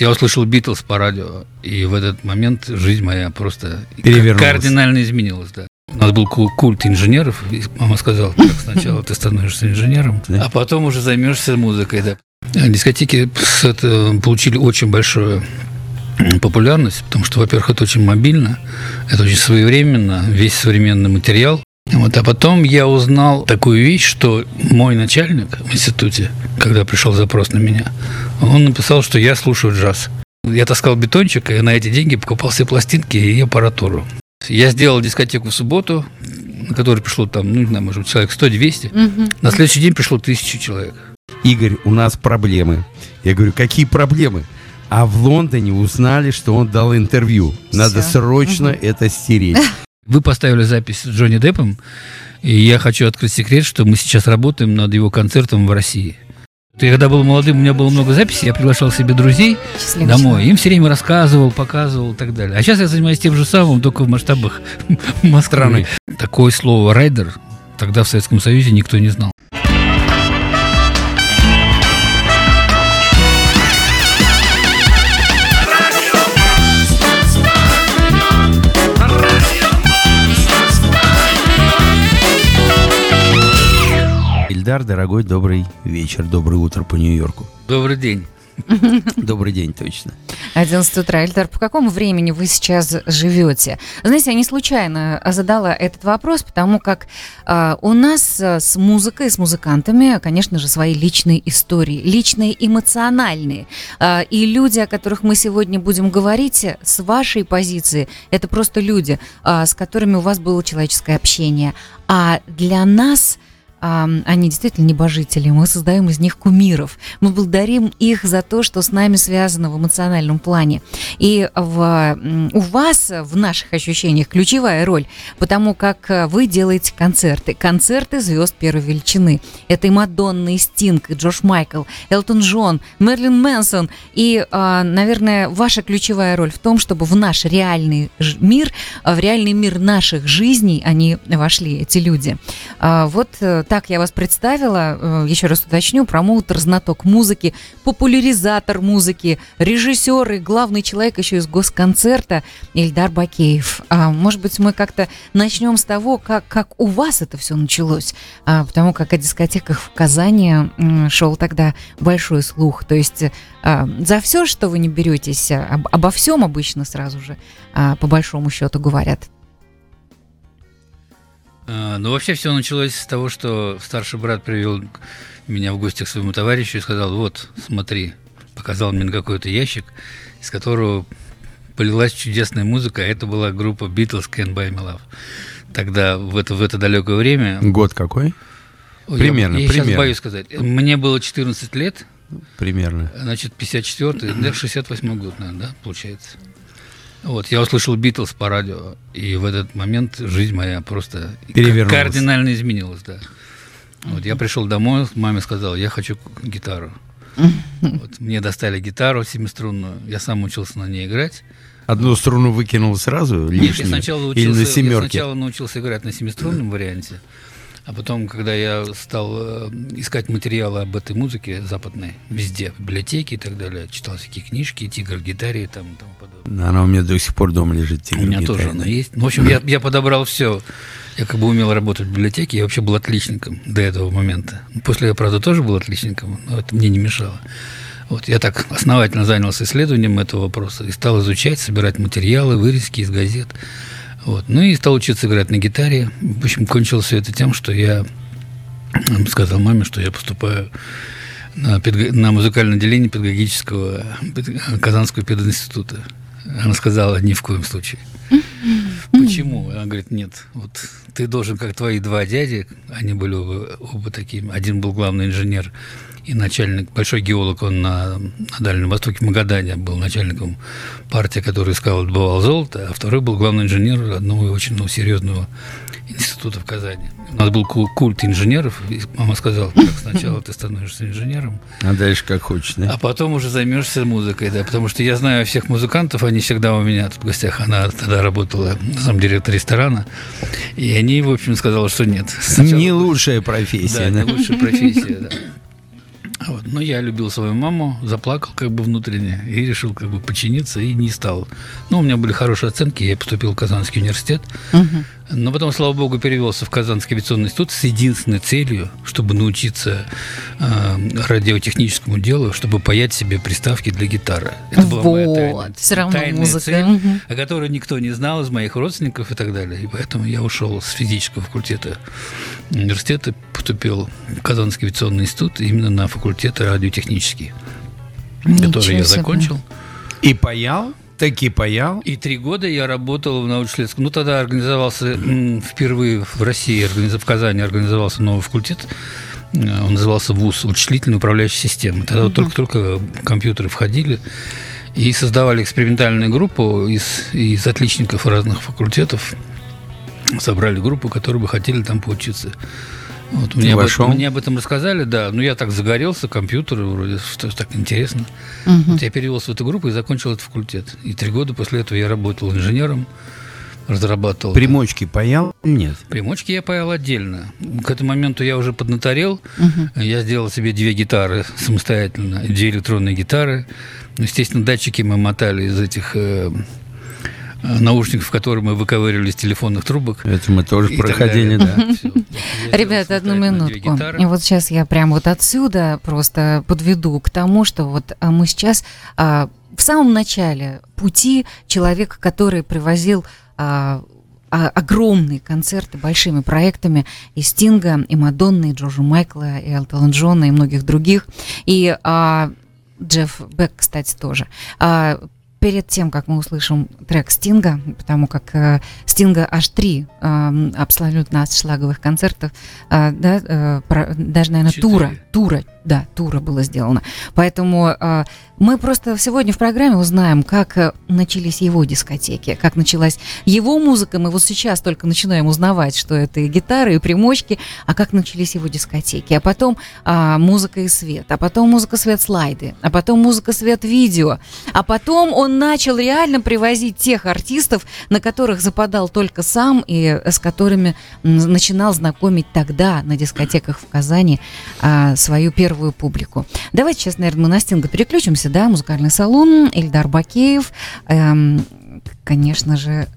я услышал Битлз по радио, и в этот момент жизнь моя просто кардинально изменилась, да. У нас был ку- культ инженеров, и мама сказала, так сначала ты становишься инженером, а потом уже займешься музыкой, да. А Дискотеки получили очень большую популярность, потому что, во-первых, это очень мобильно, это очень своевременно, весь современный материал. Вот, а потом я узнал такую вещь, что мой начальник в институте, когда пришел запрос на меня, он написал, что я слушаю джаз. Я таскал бетончик, и на эти деньги покупал все пластинки и аппаратуру. Я сделал дискотеку в субботу, на которой пришло там, ну, не знаю, может быть, человек 100-200. Мгм. На следующий день пришло тысячу человек. Игорь, у нас проблемы. Я говорю, какие проблемы? А в Лондоне узнали, что он дал интервью. Надо Всё. срочно это стереть. Вы поставили запись с Джонни Деппом, и я хочу открыть секрет, что мы сейчас работаем над его концертом в России. Я когда был молодым, у меня было много записей, я приглашал себе друзей Счастливый домой, им все время рассказывал, показывал и так далее. А сейчас я занимаюсь тем же самым, только в масштабах Москвы. Страны. Такое слово «райдер» тогда в Советском Союзе никто не знал. Ильдар, дорогой, добрый вечер, доброе утро по Нью-Йорку. Добрый день. Добрый день, точно. 11 утра. Эльдар, по какому времени вы сейчас живете? Знаете, я не случайно задала этот вопрос, потому как а, у нас а, с музыкой, с музыкантами, конечно же, свои личные истории, личные эмоциональные. А, и люди, о которых мы сегодня будем говорить, с вашей позиции, это просто люди, а, с которыми у вас было человеческое общение. А для нас... они действительно небожители, мы создаем из них кумиров, мы благодарим их за то, что с нами связано в эмоциональном плане. И в, у вас в наших ощущениях ключевая роль, потому как э, вы делаете концерты, концерты звезд первой величины. Это и Мадонна, и Стинг, и Джош Майкл, Элтон Джон, Мерлин Мэнсон. И, а, наверное, ваша ключевая роль в том, чтобы в наш реальный мир, а, в реальный мир наших жизней они вошли, эти люди. А, Вот э, так я вас представила. Э, Еще раз уточню. Промоутер, знаток музыки, популяризатор музыки, режиссер и главный человек еще из госконцерта Ильдар Бакеев. А, Может быть, мы как-то начнем с того, как, как у вас это все началось. А, Потому как о дискотеках в Казани шел тогда большой слух. То есть а, за все, что вы не беретесь, а, об- обо всем обычно сразу же, а, по большому счету, говорят. Ну, вообще все началось с того, что старший брат привел меня в гости к своему товарищу и сказал, вот, смотри, показал мне на какой-то ящик, из которого полилась чудесная музыка, а это была группа Beatles Can't Buy Me Love. Тогда, в это, в это далекое время... Год какой? Ой, Примерно, я, я сейчас примерно. боюсь сказать. Мне было 14 лет, Примерно. значит, 54-й, да, 68 год, наверное, да, получается. Вот, я услышал Битлз по радио, и в этот момент жизнь моя просто кардинально изменилась, да. Вот, я пришел домой, маме сказал, я хочу гитару. Вот, мне достали гитару семиструнную, я сам учился на ней играть. Одну струну выкинул сразу, Нет, я лишнюю? сначала Или учился, на я сначала научился играть на семиструнном варианте, а потом, когда я стал э, искать материалы об этой музыке западной, везде, в библиотеке и так далее, читал всякие книжки, «Тигр гитаре» и там, и тому подобное. Она у меня до сих пор дома лежит. У меня тоже она есть. Ну, в общем, я, я подобрал все. Я как бы умел работать в библиотеке, я вообще был отличником до этого момента. После я, правда, тоже был отличником, но это мне не мешало. Вот, я так основательно занялся исследованием этого вопроса и стал изучать, собирать материалы, вырезки из газет. Вот. Ну и стал учиться играть на гитаре. В общем, кончилось все это тем, что я сказал маме, что я поступаю на, педага- на музыкальное отделение педагогического пед- Казанского пединститута. Она сказала, ни в коем случае. Почему? Она говорит, нет, вот ты должен, как твои два дяди, они были оба, оба такими. Один был главный инженер и начальник, большой геолог, он на, на Дальнем Востоке, в Магадане был начальником партии, который искал, добывал золото, а второй был главный инженер одного очень ну, серьезного института в Казани. У нас был ку- культ инженеров, и мама сказала, так сначала ты становишься инженером, А дальше как хочешь, да? а потом уже займешься музыкой, да, потому что я знаю всех музыкантов, они всегда у меня тут в гостях, она тогда работала замдиректор ресторана, и они, в общем, сказали, что нет. Сначала- Не лучшая Да, профессия. не да? лучшая профессия, да. Вот. Но я любил свою маму, заплакал как бы внутренне и решил как бы починиться и не стал. Ну, у меня были хорошие оценки, я поступил в Казанский университет. Мгм. Но потом, слава богу, перевелся в Казанский авиационный институт с единственной целью, чтобы научиться э, радиотехническому делу, чтобы паять себе приставки для гитары. Это была моя Вот, тайна. всё равно Тайная музыка. цель, Мгм. о которой никто не знал из моих родственников и так далее. И поэтому я ушел с физического факультета университета, поступил в Казанский авиационный институт именно на факультет радиотехнический, Ничего который я себе. закончил. И паял? Таки паял? И три года я работал в научно-исследовательском. Ну, тогда организовался впервые в России, в Казани организовался новый факультет. Э, Он назывался ВУЗ «Вычислительная управляющая система». Тогда вот только-только компьютеры входили. И создавали экспериментальную группу из, из отличников разных факультетов. Собрали группу, которые бы хотели там поучиться. Вот, мне, об этом, мне об этом рассказали, да. Ну, я так загорелся, компьютеры вроде, что так интересно. Мгм. Вот я перевелся в эту группу и закончил этот факультет. И три года после этого я работал инженером, разрабатывал. Примочки паял или нет? Примочки я паял отдельно. К этому моменту я уже поднаторел. Мгм. Я сделал себе две гитары самостоятельно, две электронные гитары. Ну, Естественно, датчики мы мотали из этих э, наушников, которые мы выковыривали из телефонных трубок. Это мы тоже И проходили, да. Ребята, одну минутку. И вот сейчас я прям вот отсюда просто подведу к тому, что вот а, мы сейчас а, в самом начале пути человека, который привозил а, огромные концерты большими проектами и Стинга, и Мадонны, и Джорджа Майкла, и Элтона Джона, и многих других. И а, Джефф Бек, кстати, тоже. А, перед тем, как мы услышим трек Стинга, потому как э, Стинга аж три э, абсолютно шлаговых концертов, э, да, э, про- даже, наверное, Четыре. тура, тура, да, тура было сделано. Поэтому э, мы просто сегодня в программе узнаем, как э, начались его дискотеки, как началась его музыка. Мы вот сейчас только начинаем узнавать, что это и гитары, и примочки, а как начались его дискотеки. А потом а, музыка и свет, а потом музыка, свет, слайды, а потом музыка, свет, видео. А потом он начал реально привозить тех артистов, на которых западал только сам и с которыми начинал знакомить тогда на дискотеках в Казани а, свою первую публику. Давайте сейчас, наверное, мы на Стинга переключимся, да, музыкальный салон, Эльдар Бакеев, эм, конечно же,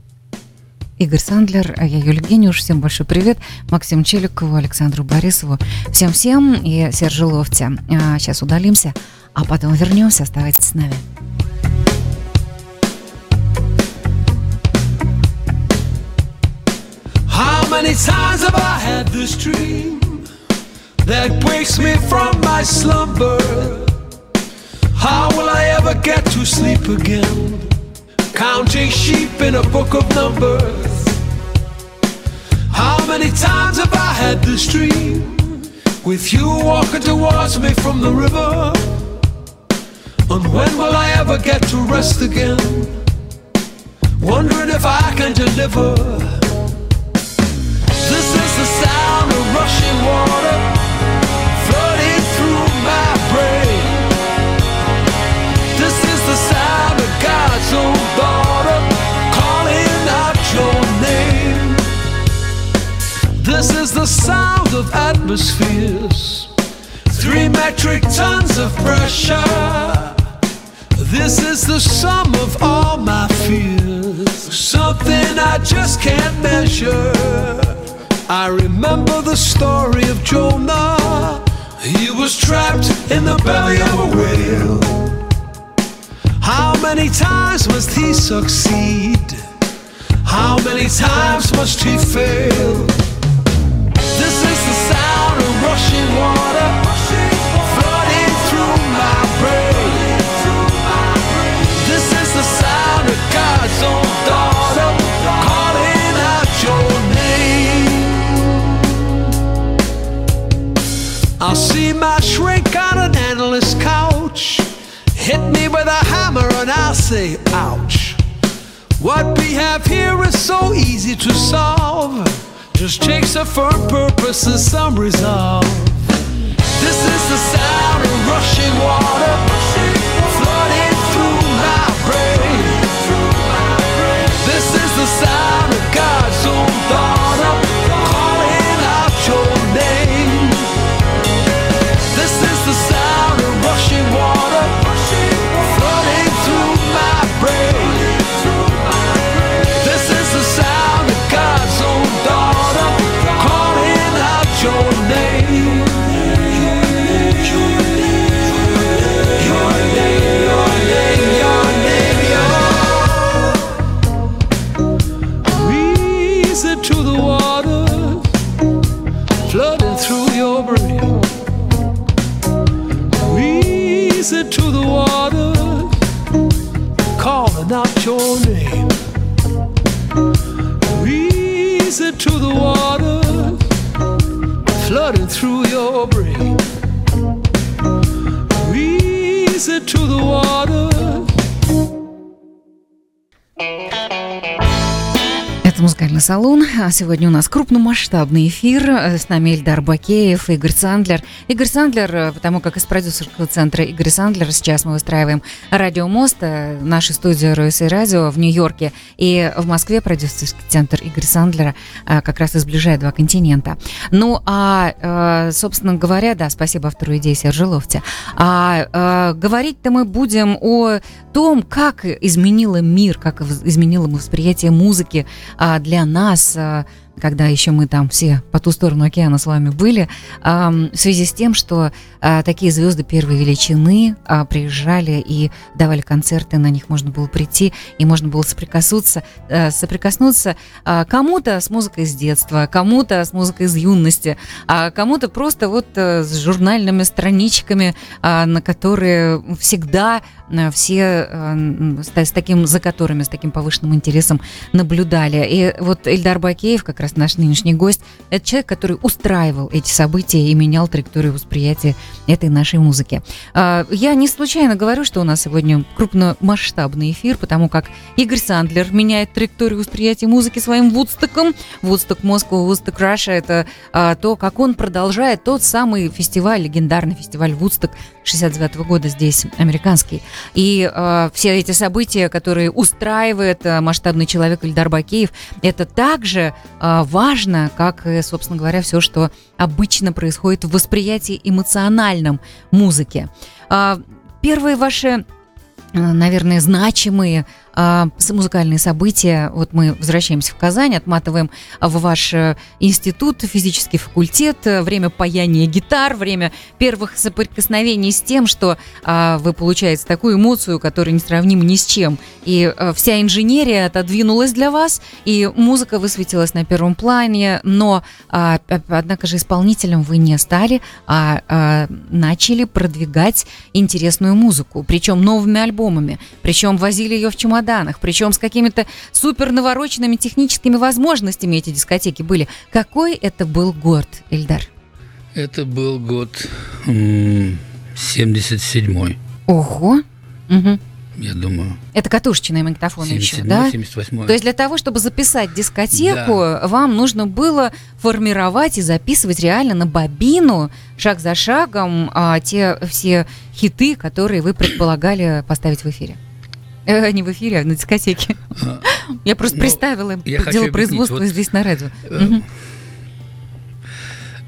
Игорь Сандлер, а я Юлия Гениуш. Всем большой привет. Максиму Челикову, Александру Борисову. Всем-всем и Сержу Ловте. А, сейчас удалимся, а потом вернемся. Оставайтесь с нами. How many times have I had this dream that wakes me from my slumber? How will I ever get to sleep again? Counting sheep in a book of numbers. How many times have I had this dream with you walking towards me from the river? And when will I ever get to rest again? Wondering if I can deliver. This is the sound of rushing water This is the sound of atmospheres, three metric tons of pressure. This is the sum of all my fears, something I just can't measure. I remember the story of Jonah. He was trapped in the belly of a whale. How many times must he succeed? How many times must he fail? I'll see my shrink on an endless couch. Hit me with a hammer and I'll say, ouch. What we have here is so easy to solve. Just a firm purpose and some resolve. This is the sound of rushing water to the water flooding through your brain. Wheeze it to the water, calling out your name. Wheeze it to the water, flooding through your brain. Wheeze it to the water музыкальный салон. А сегодня у нас крупномасштабный эфир. Э, С нами Эльдар Бакеев, Игорь Сандлер. Игорь Сандлер, э, потому как из продюсерского центра Игорь Сандлер сейчас мы выстраиваем радиомост, э, наша студия Ройса и Радио в Нью-Йорке и в Москве продюсерский центр Игоря Сандлера как раз и сближает два континента. Ну, а, собственно говоря, да, спасибо автору идеи Сержу Лофте. А говорить-то мы будем о том, как изменило мир, как изменило восприятие музыки а, для нас, а, когда еще мы там все по ту сторону океана с вами были, в связи с тем, что а, такие звезды первой величины а, приезжали и давали концерты, на них можно было прийти, и можно было соприкоснуться, э, соприкоснуться а, кому-то с музыкой с детства, кому-то с музыкой из юности, а кому-то просто вот э, с журнальными страничками, на которые всегда э, все с таким, за которыми, с таким повышенным интересом наблюдали. И вот Эльдар Бакеев, как раз наш нынешний гость, это человек, который устраивал эти события и менял траекторию восприятия этой нашей музыки. А, Я не случайно говорю, что у нас сегодня крупномасштабный эфир, потому как Игорь Сандлер меняет траекторию восприятия музыки своим Вудстоком. Вудсток Москва, Вудсток Раша – это а, то, как он продолжает тот самый фестиваль, легендарный фестиваль Вудсток 69 года здесь, американский. И э, все эти события, которые устраивает э, масштабный человек Ильдар Бакеев, это также э, важно, как, собственно говоря, все, что обычно происходит в восприятии эмоциональном музыки. А, первые ваши э, наверное, значимые а, музыкальные события. Вот мы возвращаемся в Казань, отматываем в ваш э, институт, физический факультет, э, время паяния гитар, время первых соприкосновений с тем, что а, вы получаете такую эмоцию, которая несравнима ни с чем. И э, вся инженерия отодвинулась для вас, и музыка высветилась на первом плане, но, а, однако же, исполнителем вы не стали, а, а, начали продвигать интересную музыку, причем новыми альбомами, причем возили ее в чемоданах, причем с какими-то супер навороченными техническими возможностями эти дискотеки были. Какой это был год, Эльдар? Это был год м, 77-й, Ого! Мгм. я думаю. Это катушечные магнитофоны еще, 77-й, да? 78-й. То есть для того, чтобы записать дискотеку, вам нужно было формировать и записывать реально на бобину, шаг за шагом, а, те все хиты, которые вы предполагали поставить в эфире. Э, не в эфире, а на дискотеке. А, Я просто Ну, представила дело производства здесь на радио. э, Мгм.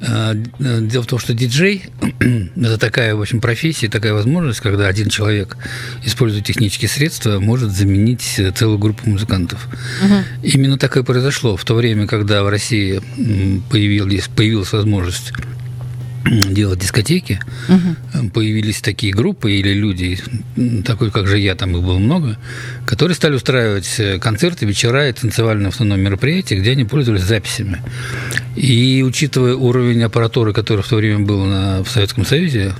э, Дело в том, что диджей – это такая, в общем, профессия, такая возможность, когда один человек, используя технические средства, может заменить э, целую группу музыкантов. Мгм. Именно так и произошло. В то время, когда в России появилась, появилась возможность делать дискотеки, э, появились такие группы или люди, такой как же я, там их было много, которые стали устраивать э, концерты, вечера и танцевальные основные мероприятия, где они пользовались записями. И учитывая уровень аппаратуры, который в то время был на, в Советском Союзе,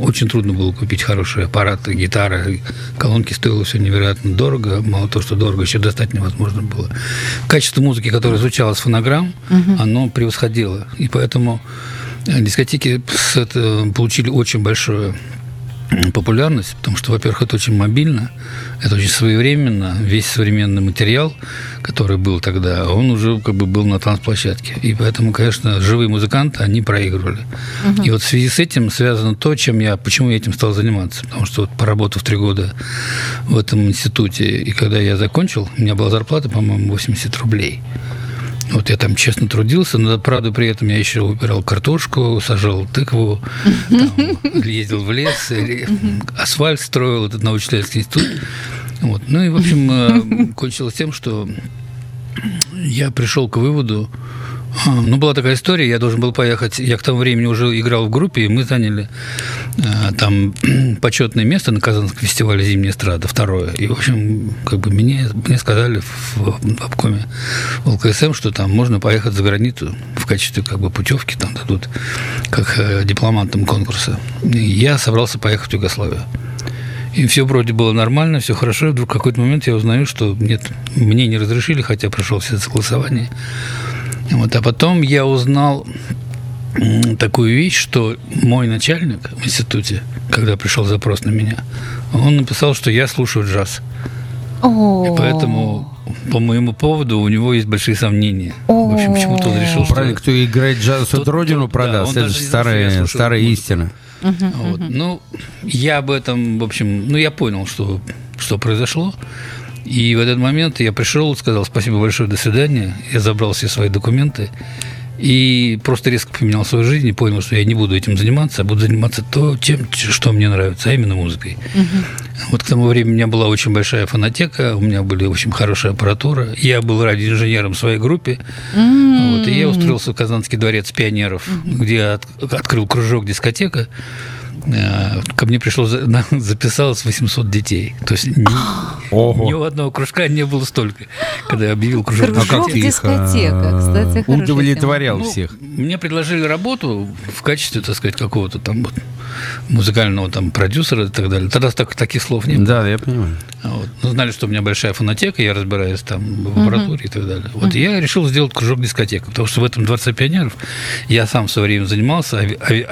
очень трудно было купить хорошие аппараты, гитары, колонки стоило все невероятно дорого. Мало того, что дорого, еще достать невозможно было. Качество музыки, которое звучало с фонограмм, оно превосходило. И поэтому дискотеки с это получили очень большую популярность, потому что, во-первых, это очень мобильно, это очень своевременно, весь современный материал, который был тогда, он уже как бы был на танцплощадке. И поэтому, конечно, живые музыканты, они проигрывали. И вот в связи с этим связано то, чем я, почему я этим стал заниматься. Потому что вот поработав три года в этом институте, и когда я закончил, у меня была зарплата, по-моему, 80 рублей. Вот я там честно трудился, но, правда, при этом я еще убирал картошку, сажал тыкву, там, ездил в лес, или асфальт строил, этот научно-исследовательский институт. Вот. Ну и, в общем, э, кончилось тем, что я пришел к выводу, ну, была такая история, я должен был поехать, я к тому времени уже играл в группе, и мы заняли э, там почетное место на Казанском фестивале «Зимняя эстрада», второе. И, в общем, как бы мне, мне сказали в, в обкоме в ЛКСМ, что там можно поехать за границу в качестве как бы путевки, там дадут как э, дипломантам конкурса. И я собрался поехать в Югославию. И все вроде было нормально, все хорошо. И вдруг в какой-то момент я узнаю, что нет, мне не разрешили, хотя прошел все согласования. Вот, а потом я узнал такую вещь, что мой начальник в институте, когда пришел запрос на меня, он написал, что я слушаю джаз. И поэтому по моему поводу у него есть большие сомнения. В общем, почему-то он решил, что... Правильно, кто играет джаз, Тот, родину продаст. да, Это же старая, старая истина. Вот. Ну, я об этом, в общем, ну, я понял, что, что произошло. И в этот момент я пришел, сказал спасибо большое, до свидания. Я забрал все свои документы и просто резко поменял свою жизнь и понял, что я не буду этим заниматься, а буду заниматься то, тем, что мне нравится, а именно музыкой. Вот к тому времени у меня была очень большая фонотека, у меня были очень хорошая аппаратура. Я был радиоинженером в своей группе. Вот, и я устроился в Казанский дворец пионеров, где я от- открыл кружок дискотека. Э, Ко мне пришло, записалось 800 детей. То есть ни, ни у одного кружка не было столько, когда я объявил кружок Кружок А дискотека, кстати, удовлетворял Ну, всех? Мне предложили работу в качестве, так сказать, какого-то там вот музыкального там продюсера и так далее. Тогда так, таких слов не было. Да, я понимаю. Вот. Ну, знали, что у меня большая фонотека, я разбираюсь там в аппаратуре и так далее. Вот и я решил сделать кружок дискотека, потому что в этом дворце пионеров я сам в свое время занимался ави-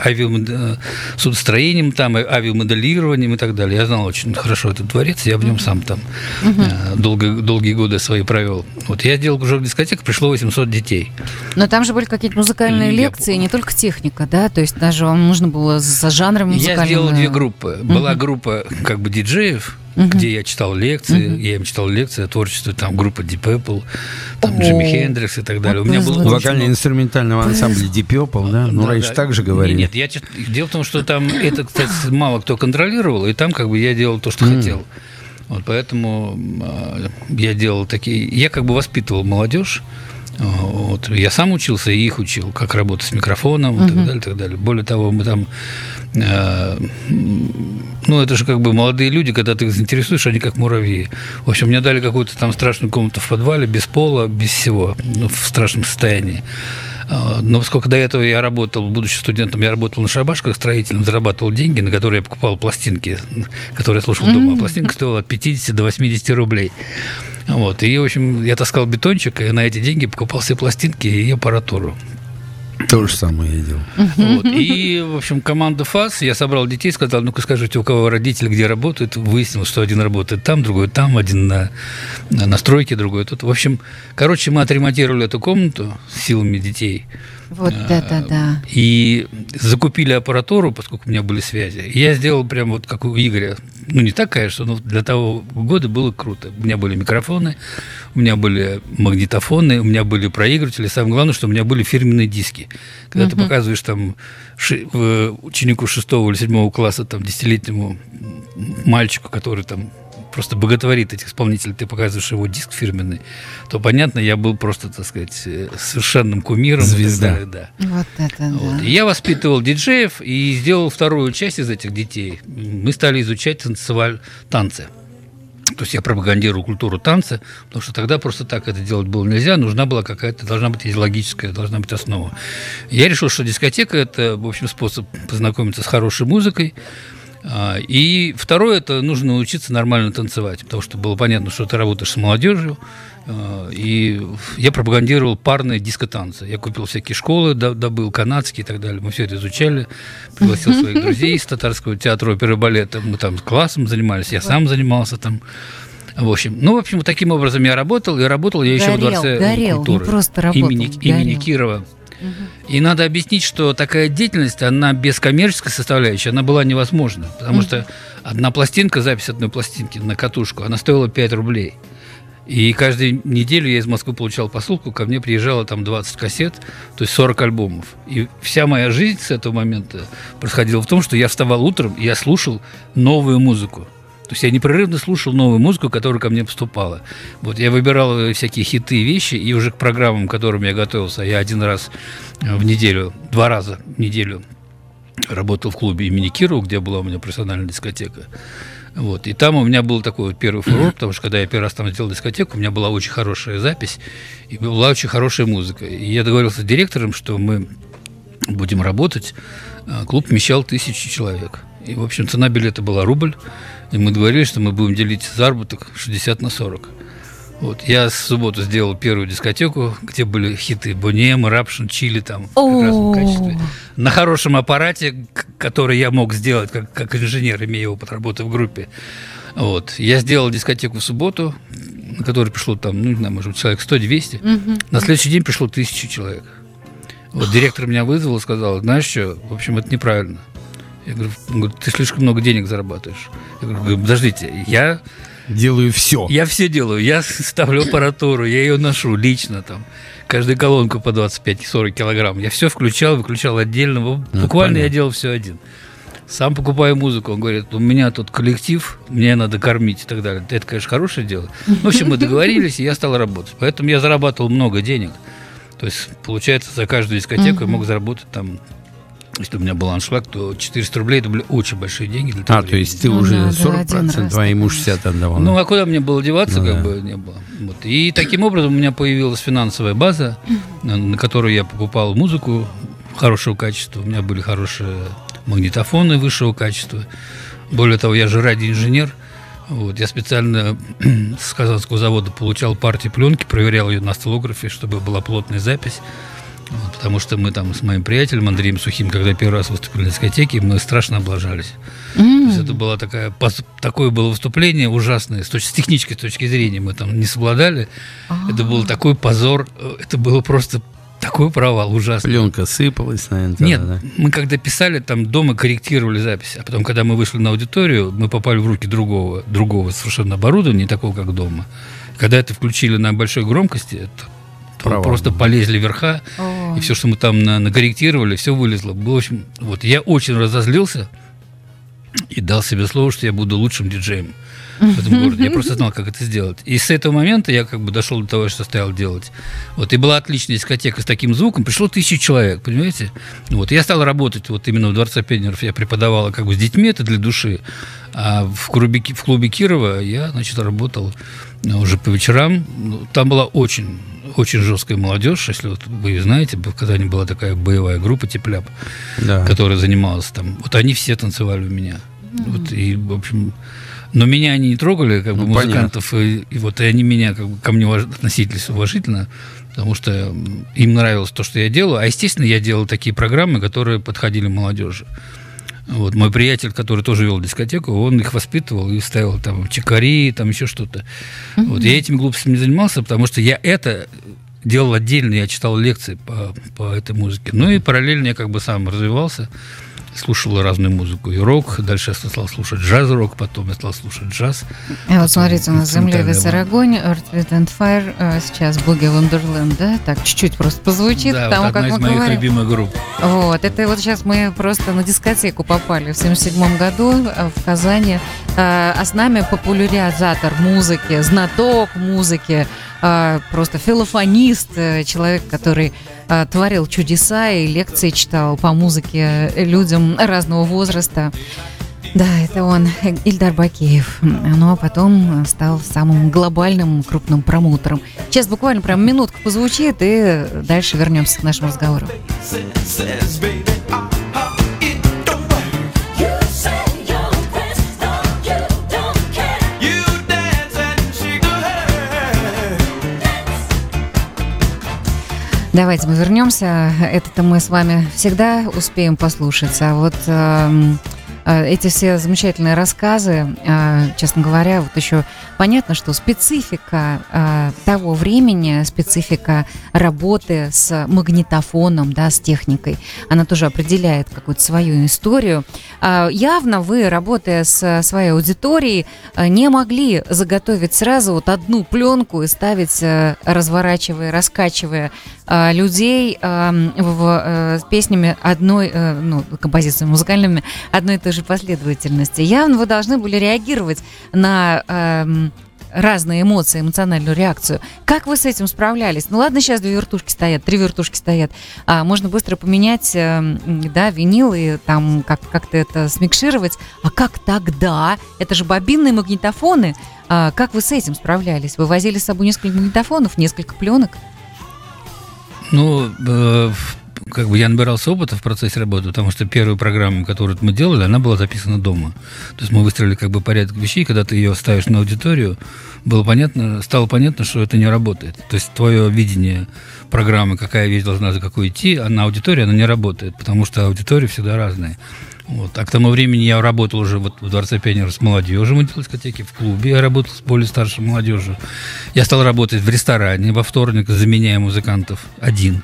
э, судостроением там, а- авиамоделированием и так далее. Я знал очень хорошо этот дворец, я в нем сам там э, долго, долгие годы свои провел. Вот я сделал кружок дискотека, пришло 800 детей. Но там же были какие-то музыкальные Я лекции, не только техника, да? То есть даже вам нужно было за жанром музыкальным... Я сделал э, две группы. Была группа как бы диджеев, где я читал лекции, я им читал лекции о творчестве, там группа Deep Apple, там О, Джимми Хендрикс и так далее. У меня очень Вокально-инструментального ансамбля Deep Purple, да? Ну, Да, раньше да. так же говорили. Нет, я дело в том, что там это, кстати, мало кто контролировал, и там как бы я делал то, что хотел. Вот поэтому а, я делал такие, я как бы воспитывал молодежь. Вот. Я сам учился и их учил, как работать с микрофоном и так далее, так далее. Более того, мы там, э, ну это же как бы молодые люди, когда ты их заинтересуешь, они как муравьи. В общем, мне дали какую-то там страшную комнату в подвале, без пола, без всего, ну, в страшном состоянии. А, Но поскольку до этого я работал, будучи студентом, я работал на шабашках строительным, зарабатывал деньги, на которые я покупал пластинки, которые я слушал дома. А пластинка стоила от 50 до 80 рублей. Вот. И, в общем, я таскал бетончик, и на эти деньги покупал все пластинки и аппаратуру. То же самое я делал. Вот. И, в общем, команда ФАС, я собрал детей, сказал, ну-ка скажите, у кого родители где работают. Выяснилось, что один работает там, другой там, один на, на, стройке, другой тут. В общем, короче, мы отремонтировали эту комнату силами детей. Вот это да. И закупили аппаратуру, поскольку у меня были связи. И Я сделал прям вот как у Игоря. Ну, не так, конечно, но для того года было круто. У меня были микрофоны, у меня были магнитофоны, у меня были проигрыватели. Самое главное, что у меня были фирменные диски. Когда ты показываешь там ши- в- ученику шестого или седьмого класса, там, десятилетнему мальчику, который там просто боготворит этих исполнителей, ты показываешь его диск фирменный, то, понятно, я был просто, так сказать, э, совершенным кумиром. Звезда. далее, да. Вот это Вот. да. И я воспитывал диджеев и сделал вторую часть из этих детей. Мы стали изучать танцеваль... танцы. То есть я пропагандирую культуру танца, потому что тогда просто так это делать было нельзя, нужна была какая-то, должна быть идеологическая, должна быть основа. Я решил, что дискотека – это, в общем, способ познакомиться с хорошей музыкой, и второе, это нужно научиться нормально танцевать, потому что было понятно, что ты работаешь с молодежью. а, И я пропагандировал парные дискотанцы. Я купил всякие школы, до- добыл канадские и так далее. Мы все это изучали. Пригласил своих друзей из татарского театра оперы и балета. Мы там классом занимались, я сам занимался там. В общем, ну, в общем, таким образом я работал. И работал я еще в Горел, Дворце горел, не культуры. просто работал, имени, горел. имени Кирова. И надо объяснить, что такая деятельность, она без коммерческой составляющей, она была невозможна. Потому что одна пластинка, запись одной пластинки на катушку, она стоила 5 рублей. И каждую неделю я из Москвы получал посылку, ко мне приезжало там 20 кассет, то есть 40 альбомов. И вся моя жизнь с этого момента происходила в том, что я вставал утром, и я слушал новую музыку. То есть я непрерывно слушал новую музыку, которая ко мне поступала. Вот я выбирал э, всякие хиты и вещи, и уже к программам, к которым я готовился, я один раз э, в неделю, два раза в неделю работал в клубе имени Кирова, где была у меня профессиональная дискотека. Вот. И там у меня был такой вот первый фурор, потому что когда я первый раз там сделал дискотеку, у меня была очень хорошая запись и была очень хорошая музыка. И я договорился с директором, что мы будем работать. А, Клуб вмещал тысячи человек. И, в общем, цена билета была рубль. И мы договорились, что мы будем делить заработок 60 на 40. Вот. Я в субботу сделал первую дискотеку, где были хиты Бонем, Рапшин, Чили там в прекрасном качестве. На хорошем аппарате, который я мог сделать как, как инженер, имея опыт работы в группе. Вот. Я сделал дискотеку в субботу, на которой пришло там, ну, не знаю, может быть, человек 100-200. На следующий день пришло тысячу человек. Вот директор меня вызвал и сказал, знаешь что, в общем, это неправильно. Я говорю, он говорит, ты слишком много денег зарабатываешь. Я говорю, подождите, я Делаю все. я все делаю. Я ставлю аппаратуру, я ее ношу лично там. Каждую колонку по 25-40 килограмм. Я все включал, выключал отдельно. Ну, Буквально я понятно. делал все один. Сам покупаю музыку. Он говорит, у меня тут коллектив, мне надо кормить и так далее. Это, конечно, хорошее дело. В общем, мы договорились, и я стал работать. Поэтому я зарабатывал много денег. То есть, получается, за каждую дискотеку я мог заработать там, если у меня был аншлаг, то 400 рублей это были очень большие деньги. Для того А, то есть ты Ну уже да, да, 40%, один раз, а ему конечно. 60 отдавал. Ну, а куда мне было деваться, Ну как да. бы не было. Вот. И таким образом у меня появилась финансовая база, на, которую я покупал музыку хорошего качества. У меня были хорошие магнитофоны высшего качества. Более того, я же радиоинженер. Вот, я специально с Казанского завода получал партии пленки, проверял ее на осциллографе, чтобы была плотная запись. Вот, потому что мы там с моим приятелем Андреем Сухим, когда первый раз выступили на дискотеке, мы страшно облажались. То есть это было такая, такое было выступление ужасное с, точ- с технической точки зрения. Мы там не совладали. Это был такой позор. э, Это было просто такой провал ужасный. Пленка сыпалась, наверное. Нет, тогда, да? мы когда писали, там дома корректировали запись. А потом, когда мы вышли на аудиторию, мы попали в руки другого, другого совершенно оборудования, не такого, как дома. Когда это включили на большой громкости, это то Провал просто полезли верха, О. и все, что мы там на- накорректировали, все вылезло. В общем, вот я очень разозлился и дал себе слово, что я буду лучшим диджеем в этом городе. Я просто знал, как это сделать. И с этого момента я как бы дошел до того, что стал делать. Вот, и была отличная дискотека с таким звуком. Пришло тысячу человек, понимаете? Вот, я стал работать вот именно в Дворце пионеров. Я преподавала как бы с детьми, это для души. А в клубе, в клубе Кирова я, значит, работал э, уже по вечерам. Ну, Там была очень очень жесткая молодежь, если вот вы знаете, когда-нибудь была такая боевая группа Тепляп, Да. которая занималась там. Вот они все танцевали у меня. Вот, и, в общем, но меня они не трогали, как бы Ну, музыкантов, и, и вот и они меня как бы ко мне уваж- относились уважительно, потому что им нравилось то, что я делаю. А естественно, я делал такие программы, которые подходили молодежи. Вот мой приятель, который тоже вел дискотеку, он их воспитывал и ставил там чекари, там еще что-то. Вот я этими глупостями не занимался, потому что я это делал отдельно, я читал лекции по, по этой музыке. Ну и параллельно я как бы сам развивался, слушал разную музыку и рок. Дальше я стал слушать джаз-рок, потом я стал слушать джаз. А вот смотрите, у нас земля вес огонь, Earth, Wind and Fire, э, сейчас Буги Wonderland, да? Так, чуть-чуть просто позвучит, да, потому вот как мы моих говорим. любимых групп. Вот, это вот сейчас мы просто на дискотеку попали в 77 году э, в Казани. Э, А с нами популяризатор музыки, знаток музыки, э, просто филофонист, э, человек, который э, творил чудеса и лекции читал по музыке людям разного возраста. Да, это он, Ильдар Бакеев. Ну, а потом стал самым глобальным крупным промоутером. Сейчас буквально прям минутка позвучит, и дальше вернемся к нашему разговору. Давайте мы вернемся. Это-то мы с вами всегда успеем послушать. А вот эм, э, эти все замечательные рассказы, э, честно говоря, вот еще понятно, что специфика э, того времени, специфика работы с магнитофоном, да, с техникой, она тоже определяет какую-то свою историю. А, Явно вы, работая с своей аудиторией, э, не могли заготовить сразу вот одну пленку и ставить, э, разворачивая, раскачивая э, людей э, в, э, с песнями одной, э, ну, композициями музыкальными одной и той же последовательности. Явно вы должны были реагировать на эм, разные эмоции, эмоциональную реакцию. Как вы с этим справлялись? Ну ладно, сейчас две вертушки стоят, три вертушки стоят. А, можно быстро поменять, э, м, да, винил и там как- как-то это смикшировать. А как тогда? Это же бобинные магнитофоны. А, как вы с этим справлялись? Вы возили с собой несколько магнитофонов, несколько пленок? Ну, э, как бы я набирался опыта в процессе работы, потому что первую программу, которую мы делали, она была записана дома. То есть мы выстроили как бы порядок вещей, когда ты ее ставишь на аудиторию, было понятно, стало понятно, что это не работает. То есть твое видение программы, какая вещь должна за какую идти, а на аудитории она не работает, потому что аудитории всегда разные. Вот. А к тому времени я работал уже вот в Дворце пионеров с молодежью, мы делали дискотеки, в клубе я работал с более старшей молодежью. Я стал работать в ресторане во вторник, заменяя музыкантов один.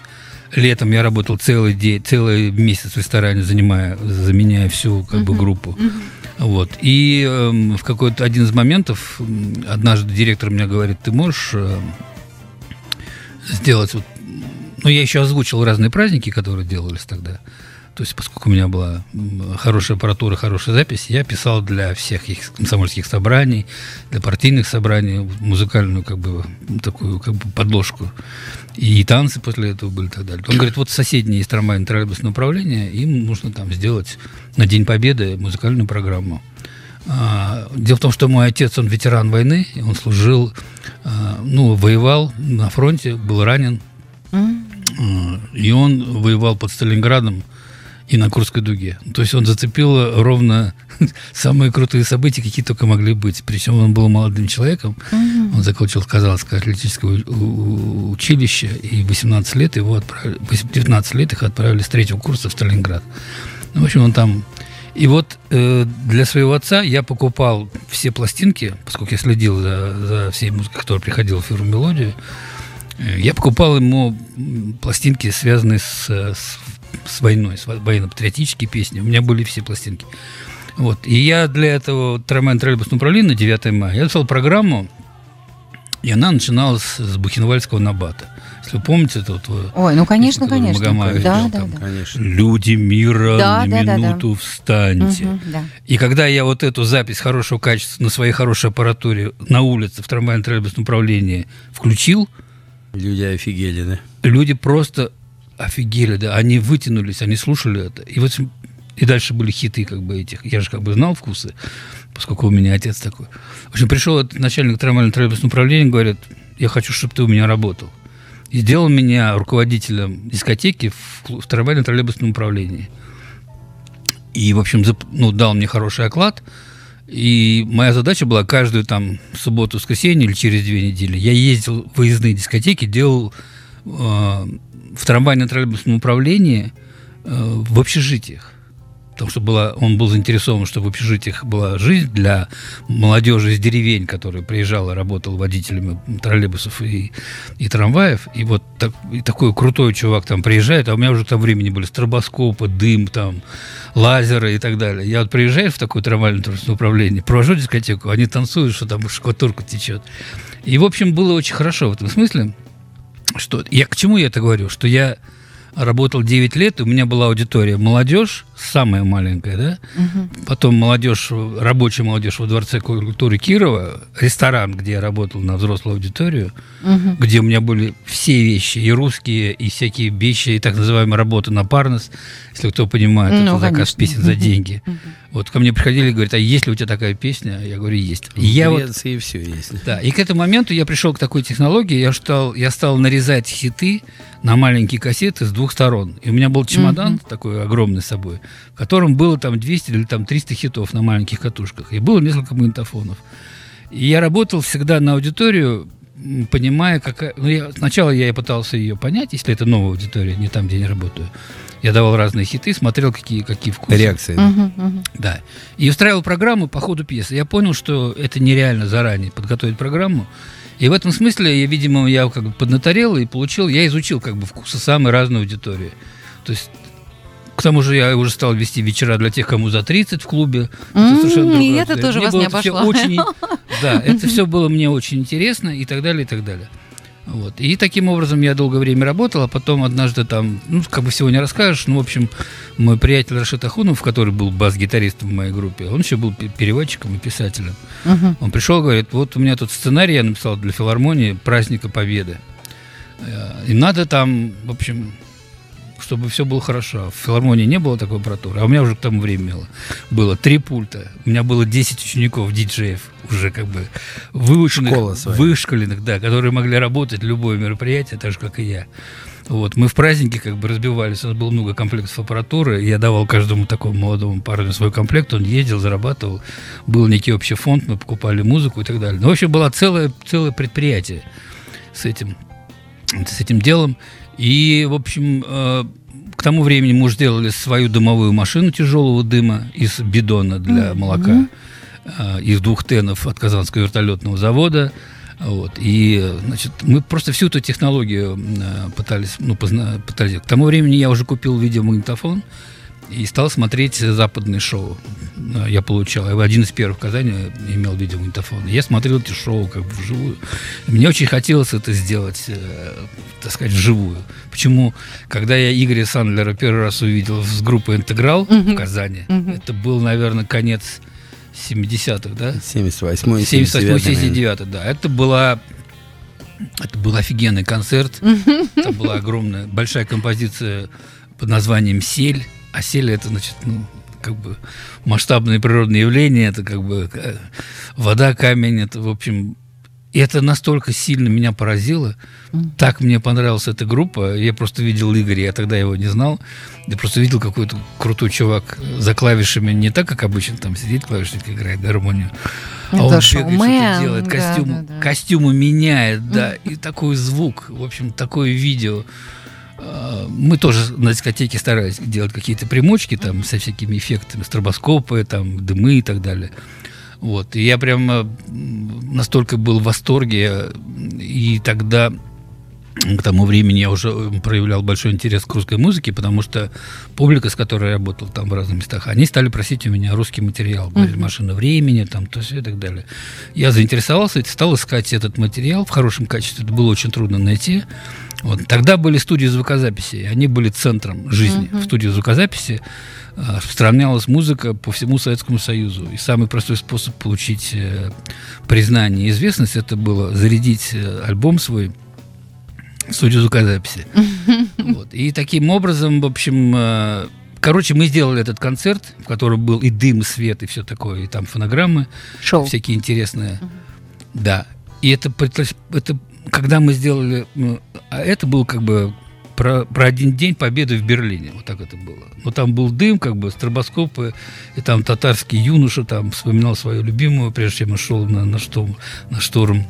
Летом я работал целый день, целый месяц в ресторане, занимая, заменяя всю как бы группу. Вот. И эм, в какой-то один из моментов однажды директор мне говорит, ты можешь эм, сделать вот... Ну, я еще озвучил разные праздники, которые делались тогда. То есть, поскольку у меня была хорошая аппаратура, хорошая запись, я писал для всех их комсомольских собраний, для партийных собраний музыкальную как бы такую как бы подложку. И танцы после этого были и так далее. Он говорит, вот соседнее есть трамвайное троллейбусное управление, им нужно там сделать на День Победы музыкальную программу. А, Дело в том, что мой отец, он ветеран войны, он служил, а, ну, воевал на фронте, был ранен, а, и он воевал под Сталинградом и на Курской дуге. То есть он зацепил ровно самые крутые события, какие только могли быть. Причем он был молодым человеком. Он закончил Казанское атлетическое училище, и в 18 лет его отправили, в 19 лет их отправили с третьего курса в Сталинград. Ну, в общем, он там... И вот э, для своего отца я покупал все пластинки, поскольку я следил за, за всей музыкой, которая приходила в фирму «Мелодию», Э, Я покупал ему пластинки, связанные с, с, с войной, с во- военно-патриотические песни. У меня были все пластинки. Вот. И я для этого трамвайно троллейбусного управления на 9 мая я написал программу, и она начиналась с Бухенвальского набата. Если вы помните, это вот... э, Ой, ну конечно, которую конечно. Магомаев Да, пел да, там. да. Конечно. Люди мира Да, на да, да, да. минуту встаньте. Мгм, да. И когда я вот эту запись хорошего качества на своей хорошей аппаратуре на улице в трамвайно троллейбусном управлении включил, Люди офигели, да? люди просто офигели, да, они вытянулись, они слушали это. И вот и дальше были хиты как бы этих. Я же как бы знал вкусы, поскольку у меня отец такой. В общем, пришел этот начальник трамвайного троллейбусного управления, говорит, я хочу, чтобы ты у меня работал. И сделал меня руководителем дискотеки в, в трамвайном троллейбусном управлении. И, в общем, зап- ну, дал мне хороший оклад. И моя задача была каждую там субботу, воскресенье или через две недели я ездил в выездные дискотеки, делал э, в трамвайном троллейбусном управлении э, в общежитиях. Потому что была, он был заинтересован, чтобы в общежитиях была жизнь для молодежи из деревень, которая приезжала, работала водителями троллейбусов и, и трамваев. И вот так- и такой крутой чувак там приезжает, а у меня уже тому времени были стробоскопы, дым, там, лазеры и так далее. Я вот приезжаю в такое трамвайное управление, провожу дискотеку, они танцуют, что там шкватурка течет. И, в общем, было очень хорошо в этом смысле, что я к чему я это говорю, что я работал 9 лет, и у меня была аудитория молодежь, самая маленькая, да, потом молодежь, рабочая молодежь во Дворце культуры Кирова, ресторан, где я работал на взрослую аудиторию, где у меня были все вещи, и русские, и всякие вещи, и так называемая работа на парнос, если кто понимает, Ну, это заказ конечно. песен за деньги. Вот ко мне приходили и говорят, а есть ли у тебя такая песня? Я говорю, есть. И я вот Греции все есть. да, и к этому моменту я пришел к такой технологии, я стал, я стал нарезать хиты на маленькие кассеты с двух сторон. И у меня был чемодан такой огромный с собой, в котором было там 200 или там 300 хитов на маленьких катушках. И было несколько магнитофонов. И я работал всегда на аудиторию, понимая, какая... Ну, я, сначала я пытался ее понять, если это новая аудитория, не там, где я не работаю. Я давал разные хиты, смотрел, какие, какие вкусы. Реакция. да? Мгм, мгм. Да. И устраивал программу по ходу пьесы. Я понял, что это нереально заранее подготовить программу. И в этом смысле, я, видимо, я как бы поднаторел и получил, я изучил как бы вкусы самой разной аудитории. То есть к тому же я уже стал вести вечера для тех, кому за 30 в клубе. Это М, совершенно и это тоже Мне вас не это обошло. очень- да, это все было мне очень интересно и так далее, и так далее. Вот. И таким образом я долгое время работал, а потом однажды там, ну, как бы всего не расскажешь, ну, в общем, мой приятель Рашид Ахунов, который был бас-гитаристом в моей группе, он еще был пе- переводчиком и писателем. Мгм. Он пришел, говорит, вот у меня тут сценарий я написал для филармонии праздника Победы. Э, И надо там, в общем, чтобы все было хорошо. В филармонии не было такой аппаратуры, а у меня уже к тому времени было, было три пульта. У меня было 10 учеников, диджеев, уже как бы выученных, вышкаленных, да, которые могли работать любое мероприятие, так же, как и я. Вот, мы в праздники как бы разбивались, у нас было много комплектов аппаратуры, я давал каждому такому молодому парню свой комплект, он ездил, зарабатывал, был некий общий фонд, мы покупали музыку и так далее. Ну, в общем, было целое, целое предприятие с этим, с этим делом. И, в общем, э, к тому времени мы уже сделали свою дымовую машину тяжелого дыма из бидона для молока, э, из двух тенов от Казанского вертолетного завода. Вот. И, значит, мы просто всю эту технологию э, пытались, ну, позна- пытались. К тому времени я уже купил видеомагнитофон и стал смотреть западные шоу. Э, Я получал. Я один из первых в Казани имел видеомагнитофон. Я смотрел эти шоу как бы вживую. Мне очень хотелось это сделать, э, так сказать, вживую. Почему? Когда я Игоря Сандлера первый раз увидел с группой «Интеграл» в Казани, это был, наверное, конец 70-х, да? 78 78-79, да. Это была это был офигенный концерт. Это была огромная, большая композиция под названием «Сель». А сель это, значит, ну, как бы масштабное природное явление, это как бы э, вода, камень, это, в общем, и это настолько сильно меня поразило. Так мне понравилась эта группа. Я просто видел Игоря, я тогда его не знал. Я просто видел какой-то крутой чувак за клавишами, не так, как обычно там сидит клавишник играет гармонию. Это а он бегает, шоумен, что-то делает, да, костюм, да, да. костюмы меняет, да, и такой звук, в общем, такое видео. Мы тоже на дискотеке старались делать какие-то примочки там со всякими эффектами, стробоскопы, там, дымы и так далее. Вот. И я прямо м, настолько был в восторге, и тогда к тому времени я уже э, проявлял большой интерес к русской музыке, потому что публика, с которой я работал там в разных местах, они стали просить у меня русский материал. Были машина времени, там, то все и так далее. Я заинтересовался и стал искать этот материал в хорошем качестве. Это было очень трудно найти. Вот. Тогда были студии звукозаписи, они были центром жизни. В студии звукозаписи э, распространялась музыка по всему Советскому Союзу. И самый простой способ получить э, признание и известность это было зарядить альбом свой студию звукозаписи. Вот. И таким образом, в общем, э, короче, мы сделали этот концерт, в котором был и дым, и свет, и все такое, и там фонограммы Шоу. всякие интересные. Да. И это, это когда мы сделали, ну, а это был как бы про, про один день победы в Берлине. Вот так это было. Но там был дым, как бы стробоскопы, и там татарский юноша там вспоминал свою любимую, прежде чем он шел на, на, штурм, на штурм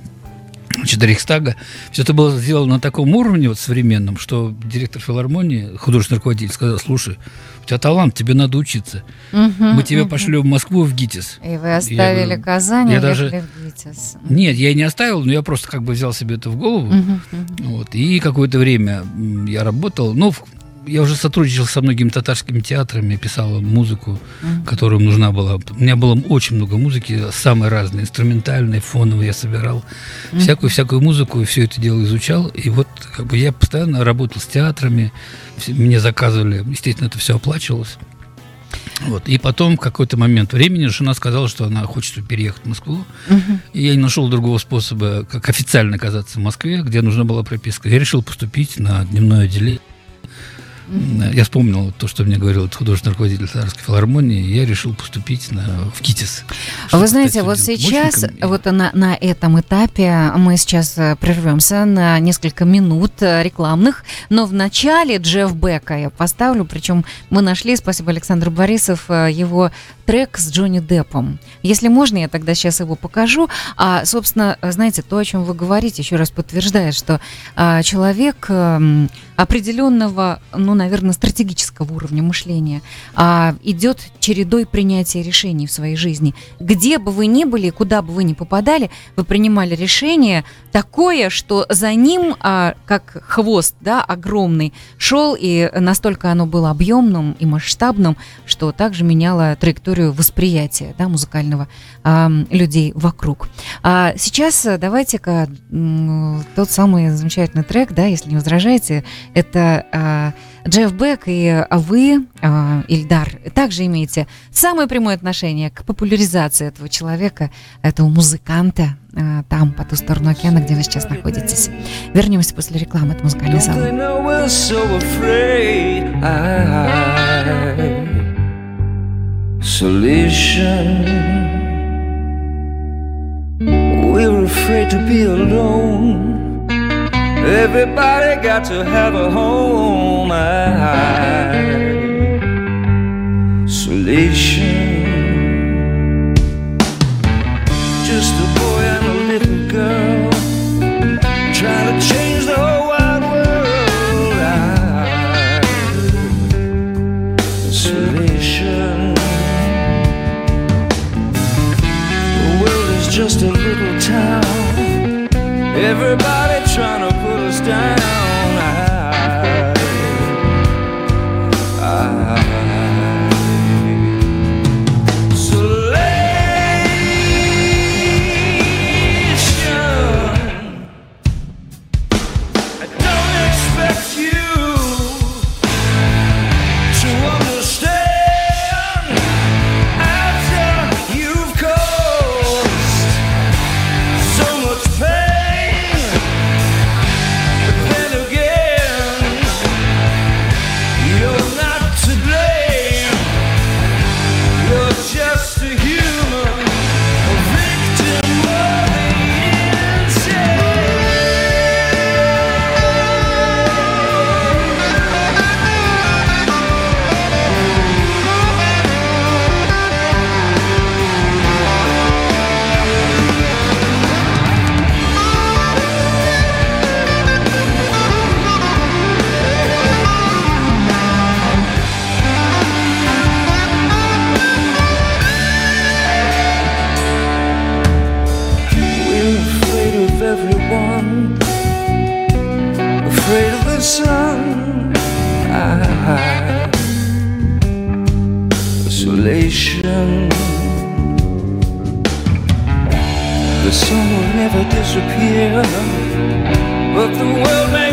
значит, Рейхстага. Все это было сделано на таком уровне вот современном, что директор филармонии, художественный руководитель, сказал, слушай, у тебя талант, тебе надо учиться. Мы тебя пошлем в Москву в ГИТИС. И вы оставили говорю, Казань и я даже- уехали в ГИТИС. Нет, я и не оставил, но я просто как бы взял себе это в голову. Мгм, мгм. Вот, и какое-то время я работал. Ну, в- я уже сотрудничал со многими татарскими театрами, писал музыку, которая им нужна была. У меня было очень много музыки, самой разной, инструментальной, фоновой я собирал. Всякую-всякую музыку, и все это дело изучал. И вот как бы я постоянно работал с театрами, мне заказывали, естественно, это все оплачивалось. Вот. И потом, в какой-то момент времени, жена сказала, что она хочет переехать в Москву. И я не нашел другого способа, как официально оказаться в Москве, где нужна была прописка. Я решил поступить на дневное отделение. Я вспомнил то, что мне говорил художественный руководитель Татарской филармонии, и я решил поступить на, в КИТИС. Вы знаете, вот сейчас, вот на, на этом этапе мы сейчас э, прервемся на несколько минут э, рекламных, но в начале Джефф Бека я поставлю, причем мы нашли, спасибо Александр Борисов, э, его трек с Джонни Деппом. Если можно, я тогда сейчас его покажу. А, собственно, знаете, то, о чем вы говорите, еще раз подтверждает, что а, человек эм, определенного, ну, наверное, стратегического уровня мышления а, идет чередой принятия решений в своей жизни. Где бы вы ни были, куда бы вы ни попадали, вы принимали решение такое, что за ним, а, как хвост, да, огромный, шел, и настолько оно было объемным и масштабным, что также меняло траекторию восприятия да, музыкального а, людей вокруг. А сейчас давайте-ка тот самый замечательный трек, да, если не возражаете, это а, Джефф Бек и вы, э, Ильдар, также имеете самое прямое отношение к популяризации этого человека, этого музыканта, э, там, по ту сторону океана, где вы сейчас находитесь. Вернемся после рекламы от afraid? I, solution. We're afraid to be alone. Everybody got to have a home. I, solution. Just a boy and a little girl trying to change the whole wide world. Isolation. The world is just a little town. Everybody down. Disappear, but the world may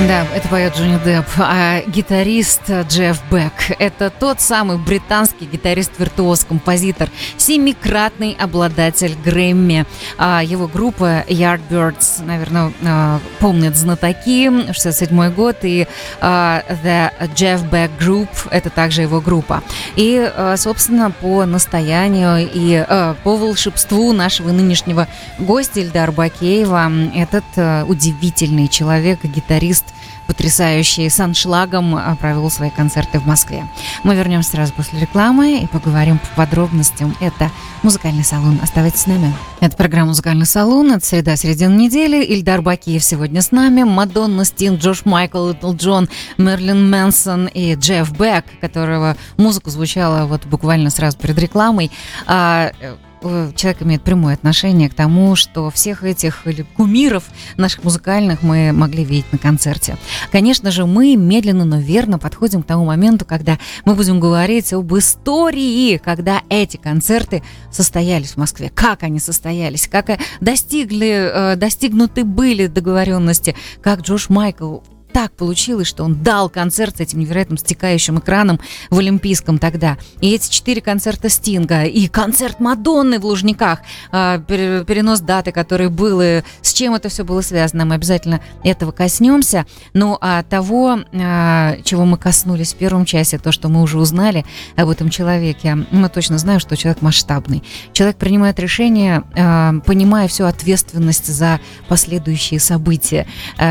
Да, это поет Джонни Депп. А гитарист Джефф Бек – это тот самый британский гитарист-виртуоз, композитор, семикратный обладатель Грэмми. А его группа Yardbirds, наверное, а, помнят знатоки, 67 год, и а, The Jeff Beck Group – это также его группа. И, а, собственно, по настоянию и по волшебству нашего нынешнего гостя Ильдара Бакеева этот удивительный человек, гитарист, потрясающий с аншлагом а, провел свои концерты в Москве. Мы вернемся сразу после рекламы и поговорим по подробностям. Это «Музыкальный салон». Оставайтесь с нами. Это программа «Музыкальный салон». Это среда, середина недели. Ильдар Бакиев сегодня с нами. Мадонна, Стинг, Джош Майкл, Литл Джон, Мерлин Мэнсон и Джефф Бек, которого музыка звучала вот буквально сразу перед рекламой. А, э, человек имеет прямое отношение к тому, что всех этих кумиров наших музыкальных мы могли видеть на концерте. Конечно же, мы медленно, но верно подходим к тому моменту, когда мы будем говорить об истории, когда эти концерты состоялись в Москве, как они состоялись, как э, достигли, э, достигнуты были договоренности, как Джош Майкл так получилось, что он дал концерт с этим невероятным стекающим экраном в Олимпийском тогда. И эти четыре концерта Стинга, и концерт Мадонны в Лужниках, а, пере- перенос даты, который был, и с чем это все было связано, мы обязательно этого коснемся. Ну, а того, а, чего мы коснулись в первом часе, то, что мы уже узнали об этом человеке, мы точно знаем, что человек масштабный. Человек принимает решения, а, понимая всю ответственность за последующие события.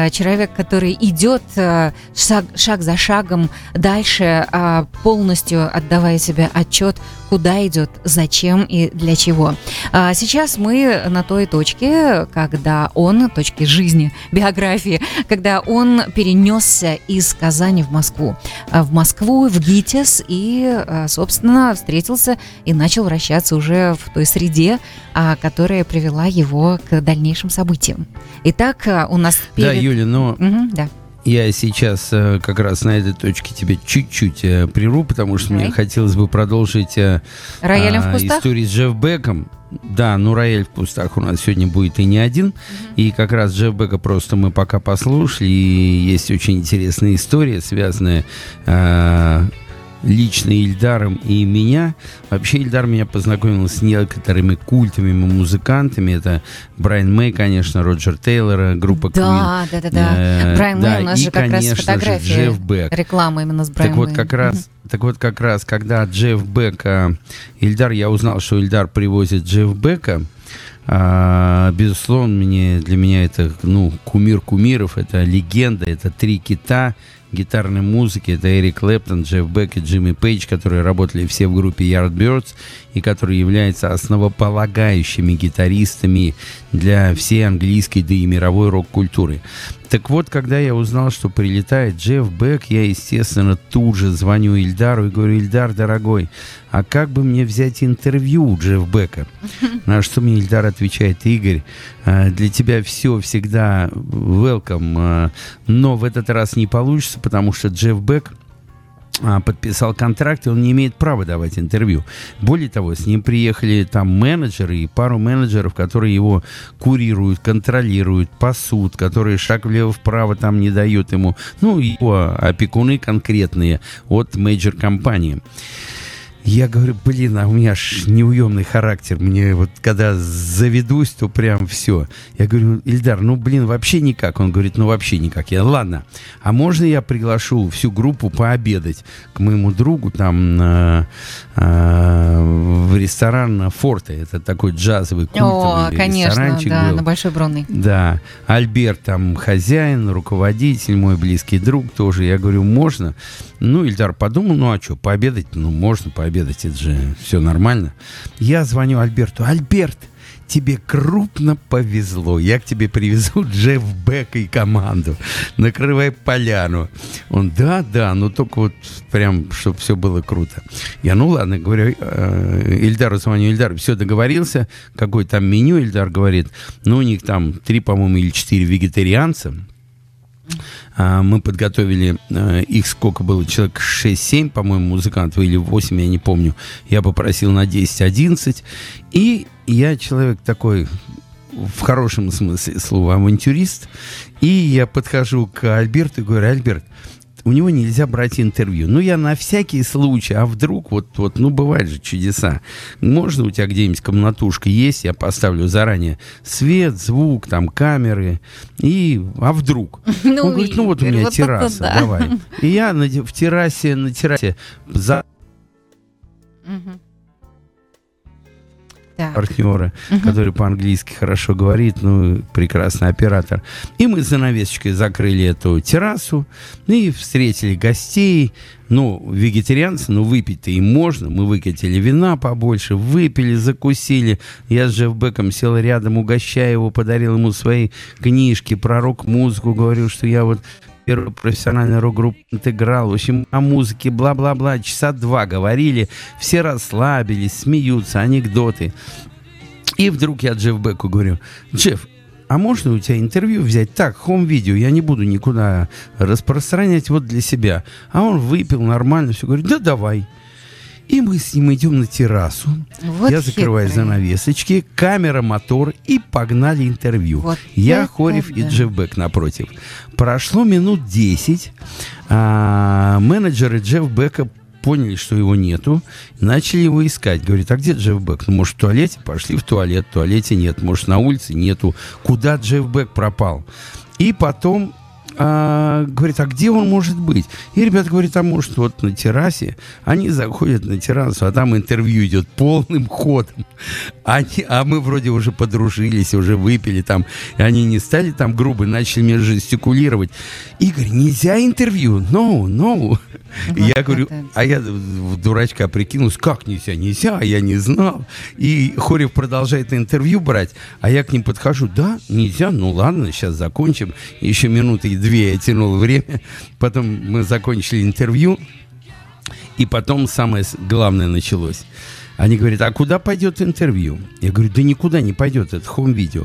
Человек, который идет идет э, шаг, шаг за шагом дальше, а, полностью отдавая себе отчет, куда идет, зачем и для чего. А Сейчас мы на той точке, когда он, точке жизни, биографии, когда он перенесся из Казани в Москву. А, В Москву, в ГИТИС и, собственно, встретился и начал вращаться уже в той среде, которая привела его к дальнейшим событиям. Итак, у нас Да, перед- Юля, но Мгм, да. Я сейчас э, как раз на этой точке тебя чуть-чуть э, прерву, потому что Давай. мне хотелось бы продолжить э, а, историю с Джефф Беком. Да, ну рояль в кустах у нас сегодня будет и не один. И как раз Джефф Бека просто мы пока послушали. И есть очень интересная история, связанная э, лично Ильдаром и меня. Вообще Ильдар меня познакомил с некоторыми культовыми музыкантами. Это Брайан Мэй, конечно, Роджер Тейлор, э, группа Queen. Да, да, да, да. Э, Брайан да, Мэй, у нас и, же как раз конечно же, фотография. Джефф Бек. Реклама именно с Брайаном Так вот, Мэем. как раз, так вот, как раз, когда Джефф Бек, а, Ильдар, я узнал, что Ильдар привозит Джефф Бека, а, безусловно, мне, для меня это, ну, кумир кумиров, это легенда, это три кита гитарной музыки, это Эрик Клэптон, Джефф Бек и Джимми Пейдж, которые работали все в группе Yardbirds и которые являются основополагающими гитаристами для всей английской, да и мировой рок-культуры. Так вот, когда я узнал, что прилетает Джефф Бек, я, естественно, тут же звоню Ильдару и говорю, Ильдар, дорогой, а как бы мне взять интервью у Джефф Бека? На что мне Ильдар отвечает, Игорь, э, для тебя все всегда welcome, э, но в этот раз не получится, потому что Джефф Бек а, подписал контракт, и он не имеет права давать интервью. Более того, с ним приехали там менеджеры и пару менеджеров, которые его курируют, контролируют, пасут, которые шаг влево-вправо там не дают ему. Ну, его опекуны конкретные от мейджор-компании. Я говорю, блин, а у меня ж неуемный характер. Мне вот когда заведусь, то прям все. Я говорю, Ильдар, ну блин, вообще никак. Он говорит, ну вообще никак. Я, ладно, а можно я приглашу всю группу пообедать к моему другу там на, а, в ресторан Форте. Это такой джазовый культовый О, конечно, ресторанчик да, был. на Большой Бронной. Да, Альберт там хозяин, руководитель, мой близкий друг тоже. Я говорю, можно? Ну, Ильдар подумал, ну а что, пообедать? Ну, можно пообедать, это же все нормально. Я звоню Альберту. Альберт, тебе крупно повезло. Я к тебе привезу Джефф Бека и команду. Накрывай поляну. Он, да, да, но только вот прям, чтобы все было круто. Я, ну ладно, говорю, э, Ильдару звоню, Ильдар, все договорился, какое там меню, Ильдар говорит, ну у них там три, по-моему, или четыре вегетарианца, Мы подготовили, э, их сколько было, человек 6-7, по-моему, музыкантов, или 8, я не помню. Я попросил на 10-11. И я человек такой, в хорошем смысле слова, авантюрист. И я подхожу к Альберту и говорю, Альберт, у него нельзя брать интервью. Ну, я на всякий случай, а вдруг, вот, вот, ну, бывают же чудеса. Можно у тебя где-нибудь комнатушка есть, я поставлю заранее свет, звук, там, камеры, и, а вдруг? Ну, Он говорит, ну, вот у меня вот терраса, да. давай. И я на, в террасе, на террасе за Мгм. Так. партнера, который по-английски хорошо говорит, ну, прекрасный оператор. И мы занавесочкой закрыли эту террасу и встретили гостей. Ну, вегетарианцы, ну, выпить-то им можно. Мы выкатили вина побольше, выпили, закусили. Я с Джефф Беком сел рядом, угощая его, подарил ему свои книжки про рок-музыку. Говорю, что я вот первую профессиональную рок-группу интеграл. В общем, о музыке, бла-бла-бла. Часа два говорили. Все расслабились, смеются, анекдоты. И вдруг я Джефф Беку говорю, Джефф, а можно у тебя интервью взять? Так, хом-видео, я не буду никуда распространять вот для себя. А он выпил нормально, все говорит, да давай. И мы с ним идем на террасу. Вот я закрываю хитрый. занавесочки, камера, мотор и погнали интервью. Вот я, Хорев и да. Джефф Бек напротив. Прошло минут 10. а, менеджеры Джефф Бека поняли, что его нету, начали его искать. Говорит, а где Джефф Бек? Ну, может, в туалете? Пошли в туалет. В туалете нет. Может, на улице нету. Куда Джефф Бек пропал? И потом а, говорит, а где он может быть? И ребята говорят, а может вот на террасе. Они заходят на террасу, а там интервью идет полным ходом. Они, а мы вроде уже подружились, уже выпили там. И они не стали там грубо, начали мне жестикулировать. Игорь, нельзя интервью, no, no. И я говорю, это. а я в дурачка прикинулся, как нельзя, нельзя, я не знал. И Хорев продолжает интервью брать, а я к ним подхожу, да, нельзя, ну ладно, сейчас закончим. Еще минуты две я тянул время, потом мы закончили интервью, и потом самое главное началось. Они говорят, а куда пойдет интервью? Я говорю, да никуда не пойдет, это хом-видео.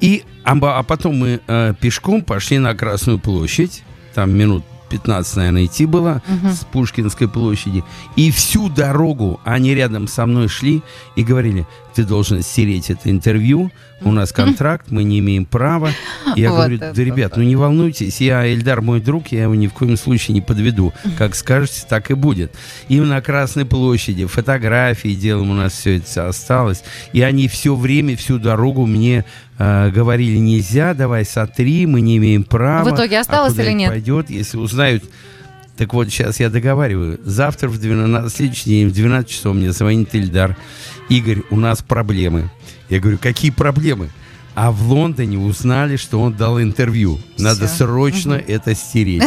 И, а, а потом мы э, пешком пошли на Красную площадь, там минут 15, наверное, идти было с Пушкинской площади. И всю дорогу они рядом со мной шли и говорили, ты должен стереть это интервью, у нас контракт, мы не имеем права. Я Вот говорю, да, ребят, ну не волнуйтесь, я, Эльдар мой друг, я его ни в коем случае не подведу. Как скажете, так и будет. И на Красной площади фотографии делаем, у нас все это осталось. И они все время, всю дорогу мне э, говорили, нельзя, давай сотри, мы не имеем права. В итоге А осталось куда или нет? пойдет, если узнают. Так вот, сейчас я договариваю. Завтра в 12, на следующий день в 12 часов мне звонит Ильдар. Игорь, у нас проблемы. Я говорю, какие проблемы? А в Лондоне узнали, что он дал интервью. Надо Всё. срочно это стереть.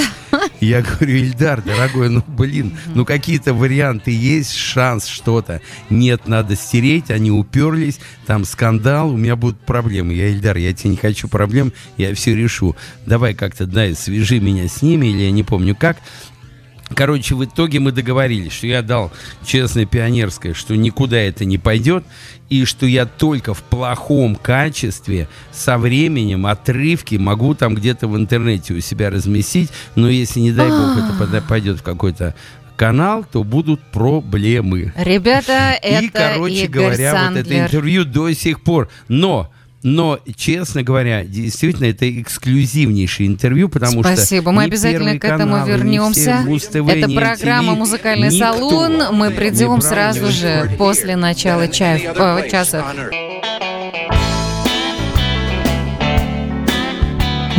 Я говорю, Ильдар, дорогой, ну блин, ну какие-то варианты есть, шанс что-то. Нет, надо стереть, они уперлись, там скандал, у меня будут проблемы. Я, Ильдар, я тебе не хочу проблем, я все решу. Давай как-то, дай, свяжи меня с ними, или я не помню как. Короче, в итоге мы договорились, что я дал честное пионерское, что никуда это не пойдет, и что я только в плохом качестве со временем отрывки могу там где-то в интернете у себя разместить, но если, не дай бог, это пода- пойдет в какой-то канал, то будут проблемы. Ребята, это И, короче Игорь говоря, вот это Сандлер. интервью до сих пор. Но, но, честно говоря, действительно, это эксклюзивнейшее интервью, потому что... Спасибо. Мы обязательно к этому канал, ни вернемся. Муз-ТВ, Это программа MTV, «Музыкальный никто салон». Мы придем сразу же после начала чая, э, часа.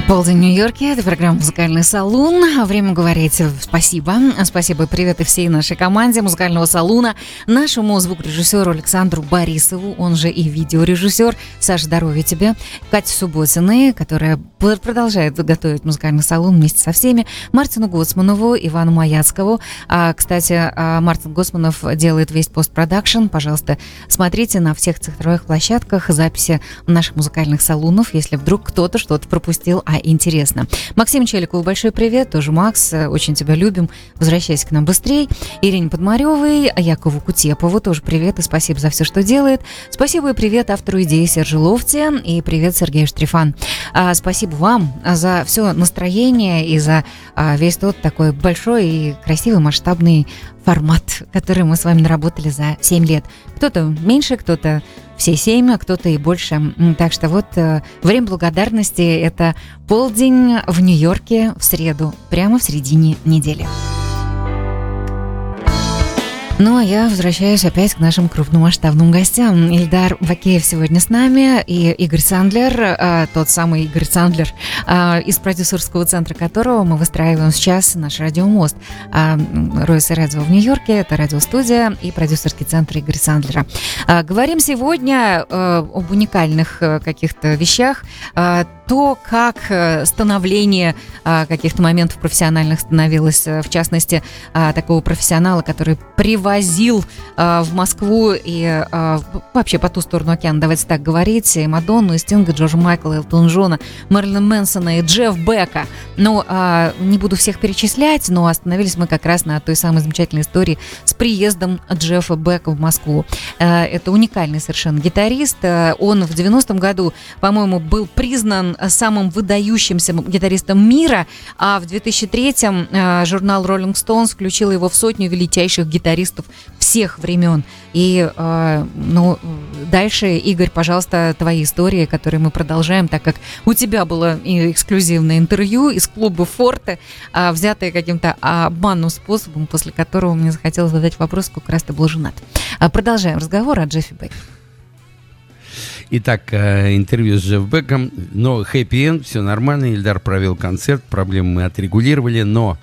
Полдень Нью-Йорке. Это программа «Музыкальный салон». Время говорить спасибо. Спасибо и привет и всей нашей команде музыкального салона, нашему звукорежиссеру Александру Борисову, он же и видеорежиссер. Саша, здоровья тебе. Кате Субботиной, которая пр- продолжает готовить музыкальный салон вместе со всеми. Мартину Гоцманову, Ивану Маяцкову. А, кстати, а, Мартин Гоцманов делает весь постпродакшн. Пожалуйста, смотрите на всех цифровых площадках записи наших музыкальных салонов, если вдруг кто-то что-то пропустил, а интересно. Максим Челикову большой привет, тоже Макс, э, очень тебя любим, возвращайся к нам быстрее.Ирине Подмаревой, Якову Кутепову тоже привет и спасибо за все, что делает. Спасибо и привет автору идеи Сержу Ловте и привет Сергею Штрифан. А, спасибо вам за все настроение и за а, весь тот такой большой и красивый масштабный формат, который мы с вами наработали за 7 лет. Кто-то меньше, кто-то все семь, а кто-то и больше. Так что вот э, время благодарности – это полдень в Нью-Йорке в среду, прямо в середине недели. Ну, а я возвращаюсь опять к нашим крупномасштабным гостям. Ильдар Вакеев сегодня с нами и Игорь Сандлер, э, тот самый Игорь Сандлер, э, из продюсерского центра которого мы выстраиваем сейчас наш радиомост. А, Ройс радио в Нью-Йорке, это радиостудия и продюсерский центр Игоря Сандлера. А, Говорим сегодня об уникальных э, каких-то вещах, а, то, как э, становление а, каких-то моментов профессиональных становилось, э, в частности, а, такого профессионала, который привозил а, в Москву и вообще по ту сторону океана, давайте так говорить, и Мадонну, и Стинга, Джорджа Майкла, Элтон Джона, Мэрилина Мэнсона и Джефф Бека. Ну, не буду всех перечислять, но остановились мы как раз на той самой замечательной истории с приездом Джеффа Бека в Москву. Э, Это уникальный совершенно гитарист. Он в 90-м году, по-моему, был признан самым выдающимся гитаристом мира, а в 2003-м э, журнал Rolling Stones включил его в сотню величайших гитаристов всех времен. И, э, ну, дальше, Игорь, пожалуйста, твои истории, которые мы продолжаем, так как у тебя было эксклюзивное интервью из клуба Форте, а, взятое каким-то обманным способом, после которого мне захотелось задать вопрос, сколько раз ты был женат. А, Продолжаем разговор о Джеффи Беке. Итак, э, интервью с Джефф Беком. Но хэппи-энд, все нормально. Ильдар провел концерт, проблемы мы отрегулировали. Но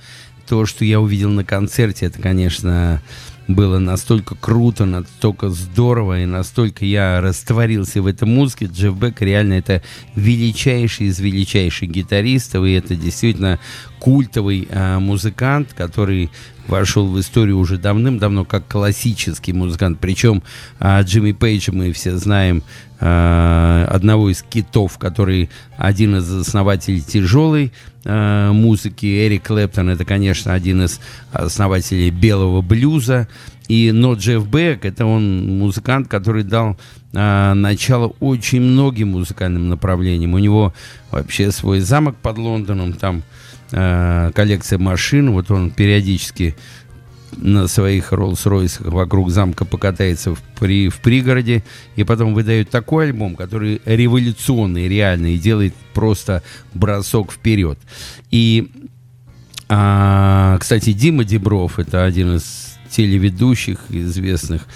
то, что я увидел на концерте, это, конечно, было настолько круто, настолько здорово, и настолько я растворился в этой музыке. Джефф Бек реально это величайший из величайших гитаристов, и это действительно культовый э, музыкант, который вошел в историю уже давным-давно как классический музыкант. Причем э, Джимми Пейджа мы все знаем, э, одного из китов, который один из основателей тяжелой э, музыки. Эрик Клэптон это, конечно, один из основателей белого блюза. И, но Джефф Бек это он музыкант, который дал э, начало очень многим музыкальным направлениям. У него вообще свой замок под Лондоном, там э, коллекция машин. Вот он периодически на своих Роллс-Ройсах вокруг замка покатается в, при, в пригороде, и потом выдает такой альбом, который революционный, реальный, и делает просто бросок вперед. И, а, кстати, Дима Дебров, это один из телеведущих известных,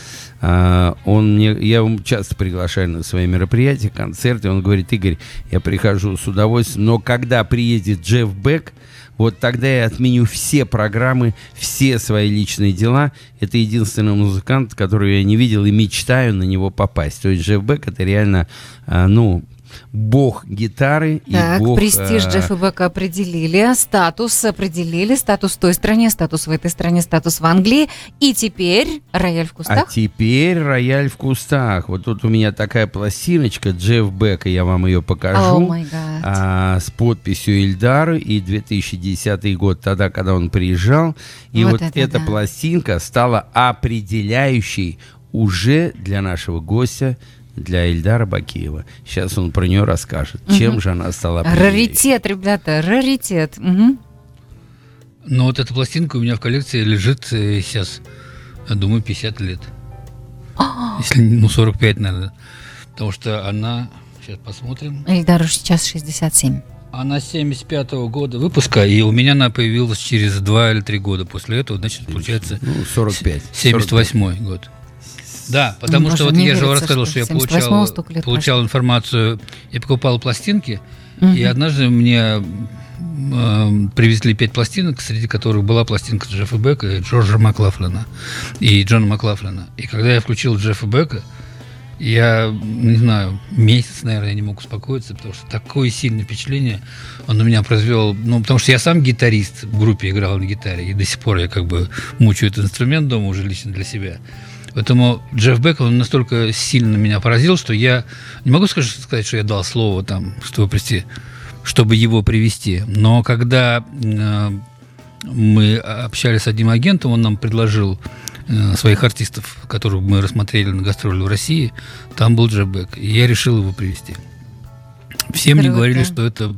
а, он мне, я его часто приглашаю на свои мероприятия, концерты, он говорит, Игорь, я прихожу с удовольствием, но когда приедет Джефф Бек, вот тогда я отменю все программы, все свои личные дела. Это единственный музыкант, которого я не видел и мечтаю на него попасть. То есть Джефф Бек это реально, а, ну, бог гитары и Так, бог... престиж а, Джеффа Бека определили, статус определили, статус в той стране, статус в этой стране, статус в Англии. И теперь рояль в А кустах. теперь рояль в кустах. Вот тут у меня такая пластиночка Джефф Бека, я вам ее покажу. гад. а, с подписью Ильдара и 2010 год, тогда, когда он приезжал. И Вот вот, это эта да. пластинка стала определяющей уже для нашего гостя, для Ильдара Бакиева. Сейчас он про нее расскажет. Чем же она стала. Раритет, ребята, раритет. Мгм. Но вот эта пластинка у меня в коллекции лежит э, сейчас, я думаю, 50 лет. Если, ну, 45, наверное. Потому что она, сейчас посмотрим, Эльдару сейчас 67. она 75 года выпуска, и у меня она появилась через 2 или 3 года после этого, значит, получается Ну, 45. 78 год. Да, потому Боже, что вот я же верится, рассказывал, что что я 78-го получал, получал информацию, я покупал пластинки, Мгм. и однажды мне м, привезли пять пластинок, среди которых была пластинка Джеффа Бека и Джорджа Маклафлина, и Джона Маклафлина. И когда я включил Джеффа Бека, я, не знаю, месяц, наверное, я не мог успокоиться, потому что такое сильное впечатление он на меня произвел. Ну, потому что я сам гитарист, в группе играл на гитаре, и до сих пор я как бы мучаю этот инструмент дома уже лично для себя. Поэтому Джефф Бек, он настолько сильно меня поразил, что я не могу сказать, что я дал слово там, чтобы, прости, чтобы его привести. Но когда э, мы общались с одним агентом, он нам предложил э, своих артистов, которых мы рассмотрели на гастроли в России, там был Джефф Бек, и я решил его привести. Все мне Круто. говорили, что это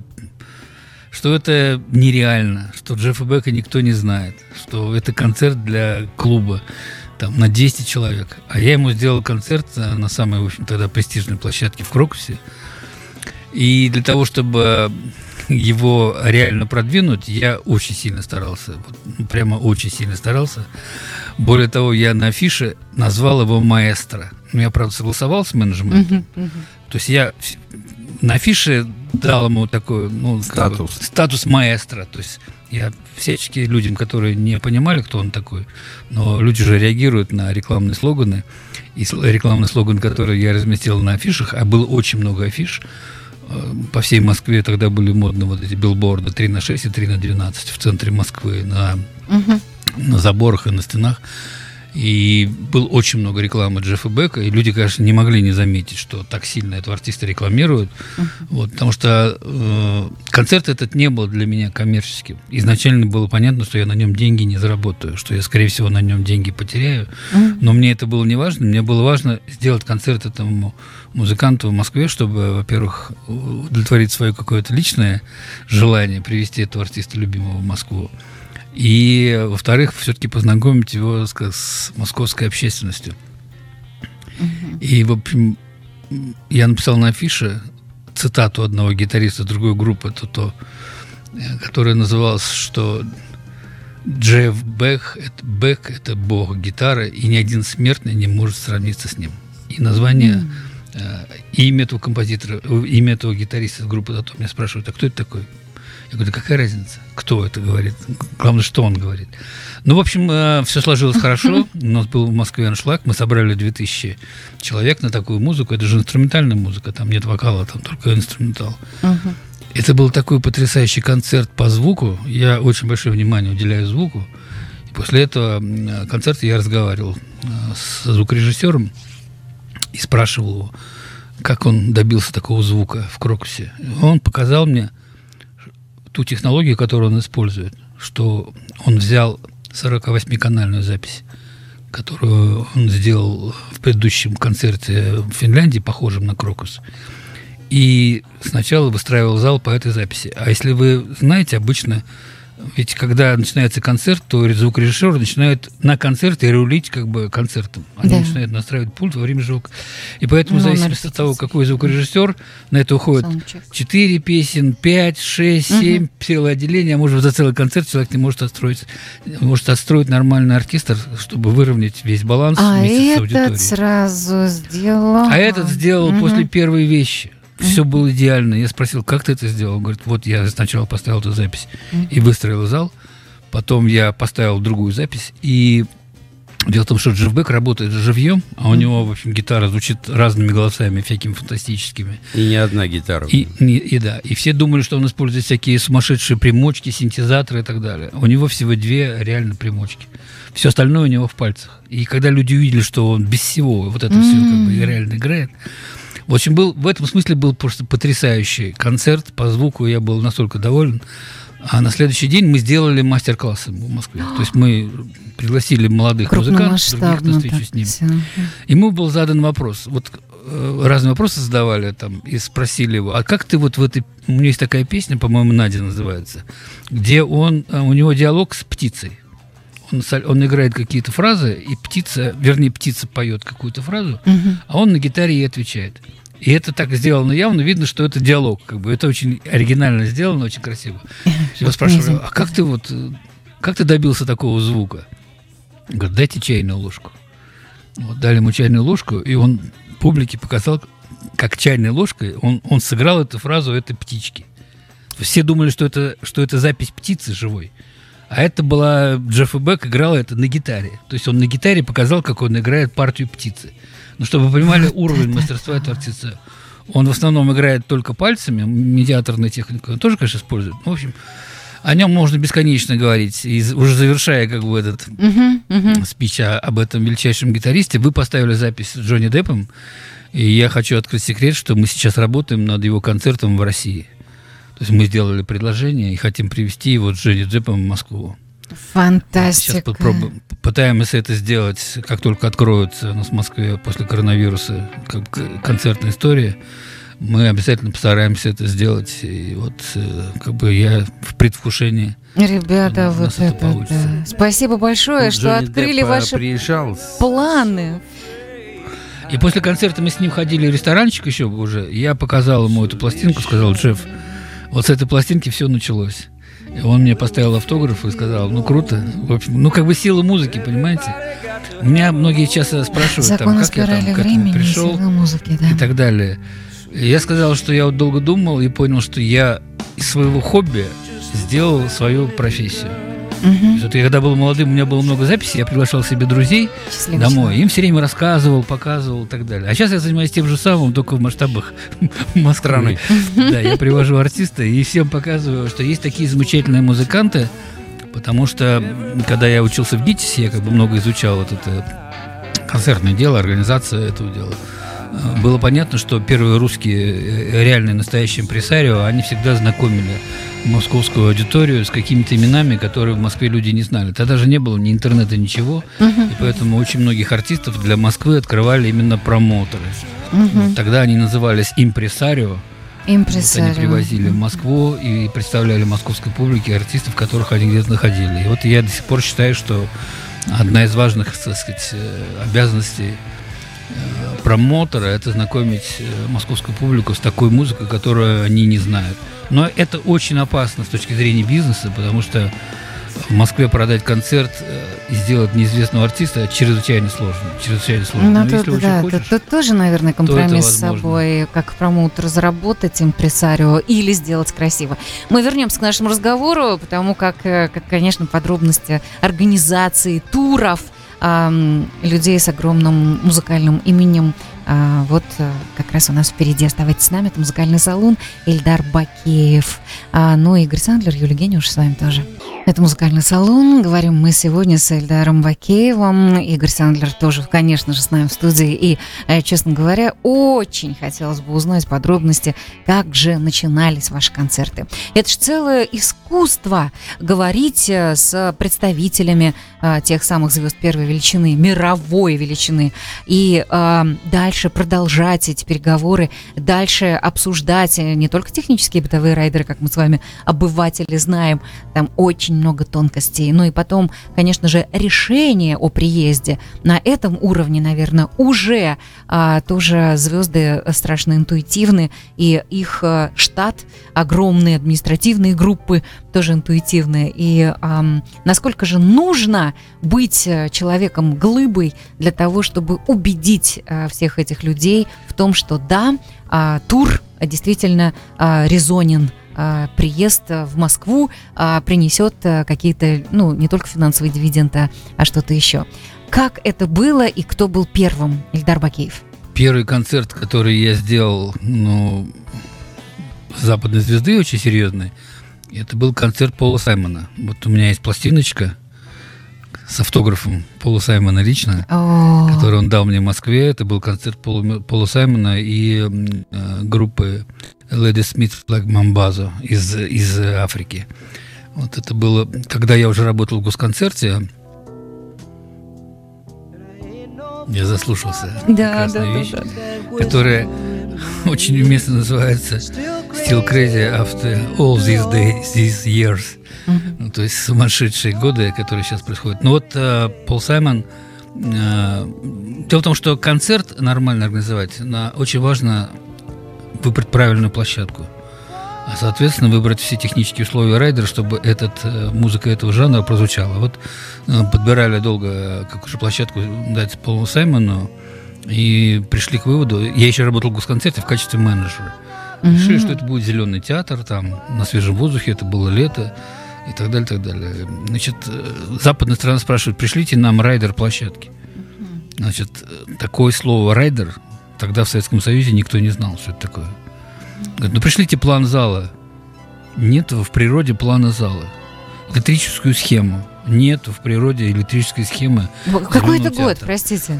что это нереально, что Джеффа Бека никто не знает, что это концерт для клуба там, на 10 человек. А я ему сделал концерт на самой, в общем, тогда престижной площадке в Крокусе. И для того, чтобы его реально продвинуть, я очень сильно старался. Вот, ну, прямо очень сильно старался. Более того, я на афише назвал его маэстро. Ну, я, правда, согласовал с менеджментом. То есть я на афише дал ему такой ну, как бы, Статус. статус маэстро. То есть я всячески людям, которые не понимали, кто он такой, но люди же реагируют на рекламные слоганы. И рекламный слоган, который я разместил на афишах, а было очень много афиш, э, по всей Москве тогда были модны вот эти билборды 3 на 6 и 3 на 12 в центре Москвы на, на заборах и на стенах. И было очень много рекламы Джеффа Бека, и люди, конечно, не могли не заметить, что так сильно этого артиста рекламируют. Вот, потому что э, концерт этот не был для меня коммерческим. Изначально было понятно, что я на нем деньги не заработаю, что я, скорее всего, на нем деньги потеряю. Но мне это было не важно. Мне было важно сделать концерт этому музыканту в Москве, чтобы, во-первых, удовлетворить свое какое-то личное желание привести этого артиста любимого в Москву. И, во-вторых, все-таки познакомить его с, с московской общественностью. И, в общем, я написал на афише цитату одного гитариста другой группы Туто, э, которая называлась, что Джефф Бек это, Бек – это бог гитары, и ни один смертный не может сравниться с ним. И название э, имя этого композитора, имя этого гитариста из группы «Дато». Меня спрашивают, а кто это такой? Я говорю, да какая разница, кто это говорит? Главное, что он говорит. Ну, в общем, все сложилось хорошо. У нас был в Москве аншлаг. Мы собрали 2000 человек на такую музыку. Это же инструментальная музыка. Там нет вокала, там только инструментал. Это был такой потрясающий концерт по звуку. Я очень большое внимание уделяю звуку. И после этого м, концерта я разговаривал э, с звукорежиссером и спрашивал его, как он добился такого звука в Крокусе. Он показал мне ту технологию, которую он использует, что он взял 48-канальную запись, которую он сделал в предыдущем концерте в Финляндии, похожем на Крокус, и сначала выстраивал зал по этой записи. А если вы знаете, обычно, ведь когда начинается концерт, то звукорежиссер начинает на концерте рулить как бы концертом. Они Да. начинают настраивать пульт во время звука. И поэтому, в Ну, на зависимости от того, какой звукорежиссер, на это уходит Саундчек. 4 песен, 5, 6, 7, целое отделение, а может за целый концерт человек не может отстроить, может отстроить нормальный оркестр, чтобы выровнять весь баланс А вместе с этот аудиторией. сразу сделал. А этот сделал Мгм. после первой вещи. Все было идеально. Я спросил, как ты это сделал? Он говорит, вот я сначала поставил эту запись и выстроил зал, потом я поставил другую запись, и Дело в том, что Джефф Бек работает живьем, а у него, в общем, гитара звучит разными голосами, всякими фантастическими. И не одна гитара. И, не- и да, и все думали, что он использует всякие сумасшедшие примочки, синтезаторы и так далее. У него всего две реально примочки. Все остальное у него в пальцах. И когда люди увидели, что он без всего вот это все как бы реально играет, в общем, был, в этом смысле был просто потрясающий концерт по звуку, я был настолько доволен. А на следующий день мы сделали мастер-классы в Москве. То есть мы пригласили молодых музыкантов, других на встречу с ним. всё. Ему был задан вопрос. Вот э, разные вопросы задавали там и спросили его, а как ты вот в этой... У него есть такая песня, по-моему, Надя называется, где он, э, у него диалог с птицей. Он, он играет какие-то фразы, и птица, вернее, птица поет какую-то фразу, Мгм. а он на гитаре ей отвечает. И это так сделано явно, видно, что это диалог. Как бы. Это очень оригинально сделано, очень красиво. Его спрашивали, а как ты вот, как ты добился такого звука? Он Говорит, дайте чайную ложку. Вот, дали ему чайную ложку, и он публике показал, как чайной ложкой он, он сыграл эту фразу этой птички. Все думали, что это, что это запись птицы живой. А это была... Джефф Бек играл это на гитаре. То есть он на гитаре показал, как он играет партию птицы. Ну, чтобы вы понимали уровень мастерства этого артиста. Он в основном играет только пальцами, медиаторной техникой он тоже, конечно, использует. Ну, в общем, о нем можно бесконечно говорить. И уже завершая как бы этот Мгм, мгм. спич о- об этом величайшем гитаристе, вы поставили запись с Джонни Деппом, и я хочу открыть секрет, что мы сейчас работаем над его концертом в России. То есть мы сделали предложение и хотим привести его с Джонни Деппом в Москву. Сейчас Фантастика. попробуем, пытаемся это сделать, как только откроется у нас в Москве после коронавируса как концертная история. Мы обязательно постараемся это сделать. И вот э, как бы я в предвкушении. Ребята, У вот нас это это, получится. да. Спасибо большое, что Джонни открыли Депп, ваши приезжал планы. И после концерта мы с ним ходили в ресторанчик еще уже. Я показал ему эту пластинку, сказал, Джефф, вот с этой пластинки все началось. Он мне поставил автограф и сказал, ну круто. В общем, ну как бы сила музыки, понимаете? Меня многие часто спрашивают, там, как я там к этому пришел музыки, да. и так далее. Я сказал, что я вот долго думал и понял, что я из своего хобби сделал свою профессию. Есть вот я когда был молодым, у меня было много записей, я приглашал себе друзей, Счастливый домой. человек. Им все время рассказывал, показывал и так далее. А сейчас я занимаюсь тем же самым, только в масштабах. Страны. Да, я привожу артиста и всем показываю, что есть такие замечательные музыканты, потому что когда я учился в ГИТИСе, я как бы много изучал вот это концертное дело, организация этого дела. Э, Было понятно, что первые русские э, реальные настоящие импресарио, они всегда знакомили московскую аудиторию с какими-то именами, которые в Москве люди не знали. Тогда же не было ни интернета, ничего, и поэтому очень многих артистов для Москвы открывали именно промоутеры. Вот Тогда они назывались импресарио, вот они привозили в Москву и представляли московской публике артистов, которых они где-то находили. И вот я до сих пор считаю, что одна из важных, так сказать, э, обязанностей промотора это знакомить э, московскую публику с такой музыкой, которую они не знают. Но это очень опасно с точки зрения бизнеса, потому что в Москве продать концерт э, и сделать неизвестного артиста чрезвычайно сложно. Чрезвычайно сложно. Ну, Но тут, если да, хочешь, тут, тут тоже, наверное, компромисс с собой, как промоутер разработать импресарио или сделать красиво. Мы вернемся к нашему разговору, потому как, э, как конечно, подробности организации туров людей с огромным музыкальным именем. а, вот э, как раз у нас впереди. Оставайтесь с нами. Это музыкальный салон Эльдар Бакеев. А, ну и Игорь Сандлер, Юлия Гениуш с вами тоже. Это музыкальный салон. Говорим мы сегодня с Эльдаром Бакеевым. Игорь Сандлер тоже, конечно же, с нами в студии. И, э, честно говоря, очень хотелось бы узнать подробности, как же начинались ваши концерты. Это же целое искусство говорить э, с представителями э, тех самых звезд первой величины, мировой величины. И э, дальше продолжать эти переговоры, дальше обсуждать э, не только технические бытовые райдеры, как мы с вами, обыватели, знаем, там очень много тонкостей. Ну и потом, конечно же, решение о приезде на этом уровне, наверное, уже а, тоже звезды страшно интуитивны, и их а, штат, огромные административные группы тоже интуитивные. И ам, насколько же нужно быть э, человеком глыбой для того, чтобы убедить а, всех этих людей в том, что да, а, тур действительно а, резонен а, приезд в Москву принесет какие-то, ну, не только финансовые дивиденды, а что-то еще. Как это было и кто был первым, Ильдар Бакеев? Первый концерт, который я сделал, ну, западной звезды очень серьезный, это был концерт Пола Саймона. Вот у меня есть пластиночка с автографом Пола Саймона лично, О, который он дал мне в Москве. Это был концерт Пола, Пола Саймона и э, группы Леди Смит Black Mambazo из, из Африки. Вот это было, когда я уже работал в госконцерте, я заслушался. Да, да, прекрасной да, да. которая очень уместно называется Still Crazy After All These Days, These Years. Ну, то есть сумасшедшие годы, которые сейчас происходят. Ну вот э, Пол Саймон... э, дело в том, что концерт нормально организовать, на, очень важно выбрать правильную площадку. А, соответственно, выбрать все технические условия райдера, чтобы этот, э, музыка этого жанра прозвучала. Вот э, подбирали долго, э, какую же площадку дать Полу Саймону, и пришли к выводу, я еще работал в госконцерте в качестве менеджера. Решили, что это будет зеленый театр, там, на свежем воздухе, это было лето, и так далее, так далее. Значит, э, западная страна спрашивает, пришлите нам райдер площадки. Значит, э, такое слово райдер тогда в Советском Союзе никто не знал, что это такое. Говорит, ну пришлите план зала. Нет в природе плана зала. Электрическую схему. Нет в природе электрической схемы. Какой это год, простите?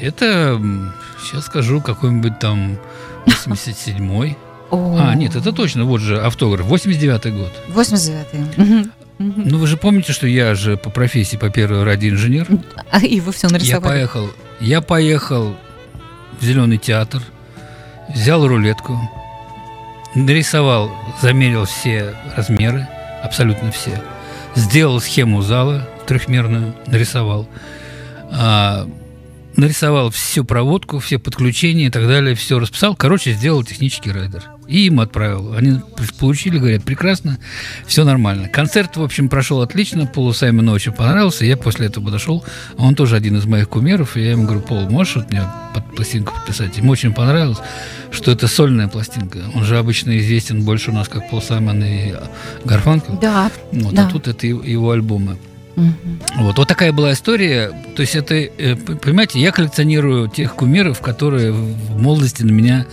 Это, сейчас скажу, какой-нибудь там 87-й. О, А, нет, это точно, вот же автограф, 89-й год. 89-й. Мгм. Мгм. Ну, вы же помните, что я же по профессии, по первой радиоинженер. А, И вы все Я нарисовали. поехал, я поехал в Зеленый театр, взял рулетку, нарисовал, замерил все размеры, абсолютно все, сделал схему зала трехмерную, нарисовал, а, нарисовал всю проводку, все подключения и так далее, все расписал, короче, сделал технический райдер. И им отправил. Они получили, говорят, прекрасно, все нормально. Концерт, в общем, прошел отлично, Полу Саймону очень понравился, я после этого подошел, он тоже один из моих кумиров, и я ему говорю, Пол, можешь вот мне под пластинку подписать? Ему очень понравилось, что это сольная пластинка. Он же обычно известен больше у нас как Пол Саймон и Гарфанкел. Да. Вот, да. А тут это его альбомы. Вот, вот такая была история. То есть это, э, понимаете, я коллекционирую тех кумиров, которые в молодости на меня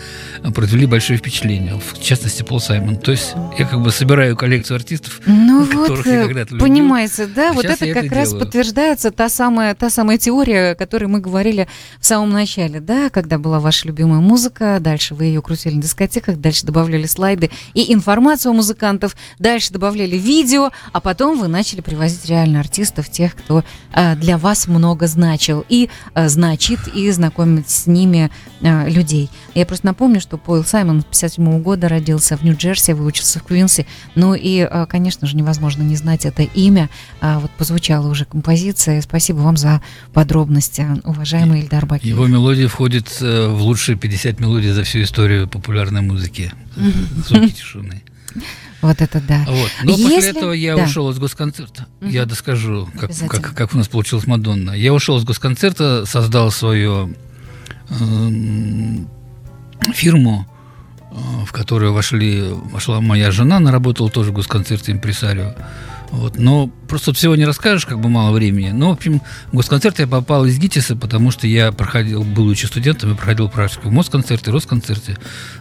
произвели большое впечатление. В частности, Пол Саймон. То есть я как бы собираю коллекцию артистов. Ну которых вот, я э, когда-то любил. понимаете, да, А вот это как это раз делаю. подтверждается та самая, та самая теория, о которой мы говорили в самом начале, да, когда была ваша любимая музыка, дальше вы ее крутили на дискотеках, дальше добавляли слайды и информацию о музыкантов, дальше добавляли видео, а потом вы начали привозить реально артистов, тех, кто э, для вас много значил и э, значит, и знакомить с ними э, людей. Я просто напомню, что Пол Саймон 57 года родился в Нью-Джерси, выучился в Квинсе, ну и, конечно же, невозможно не знать это имя. А Вот позвучала уже композиция. Спасибо вам за подробности, уважаемый Ильдар Бакиев. Его мелодия входит в лучшие 50 мелодий за всю историю популярной музыки. Звуки тишины. Вот это да. Вот. Но после Если- этого я да. ушел из госконцерта. Я доскажу, как, как, как у нас получилась Мадонна. Я ушел из госконцерта, создал свою эм, фирму, э, в которую вошли, вошла моя жена, она работала тоже в госконцерте импресарио. Вот. Но просто всего не расскажешь, как бы мало времени. Но, в общем, в госконцерт я попал из ГИТИСа, потому что я проходил, будучи студентом, я проходил практику в Москонцерте, Росконцерте.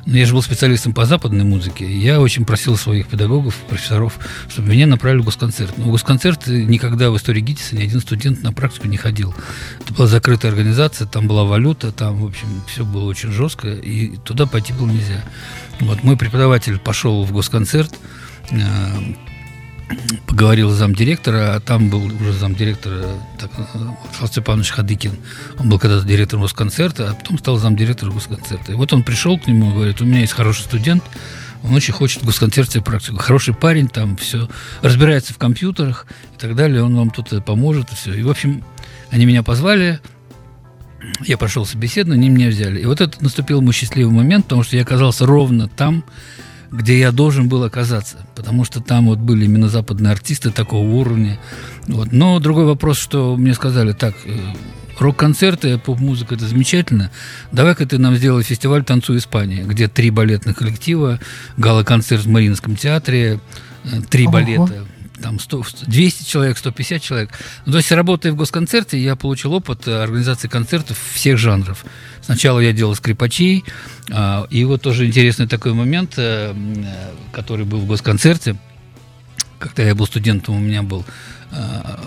Но я же был специалистом по западной музыке. Я очень просил своих педагогов, профессоров, чтобы меня направили в госконцерт. Но в госконцерт никогда в истории ГИТИСа ни один студент на практику не ходил. Это была закрытая организация, там была валюта, там, в общем, все было очень жестко, и туда пойти было нельзя. Вот мой преподаватель пошел в госконцерт, э, поговорил с замдиректора, а там был уже замдиректора так, э, Александр Степанович Хадыкин. Он был когда-то директором госконцерта, а потом стал замдиректором госконцерта. И вот он пришел к нему и говорит, у меня есть хороший студент, он очень хочет в госконцерте практику. Хороший парень, там все разбирается в компьютерах и так далее, он вам тут э, поможет и все. И, в общем, они меня позвали, я пошел собеседование, они меня взяли. И вот это наступил мой счастливый момент, потому что я оказался ровно там, где я должен был оказаться. Потому что там вот были именно западные артисты такого уровня. Вот. Но другой вопрос, что мне сказали, так, э, рок-концерты, поп-музыка, это замечательно. Давай-ка ты нам сделай фестиваль «Танцуй Испания», где три балетных коллектива, гала-концерт в Мариинском театре, э, три Ого. балета, там 100, 200 человек, 150 человек. Ну, то есть, работая в госконцерте, я получил опыт э, организации концертов всех жанров. Сначала я делал скрипачей, а, и вот тоже интересный такой момент, э, э, который был в госконцерте. Когда я был студентом, у меня был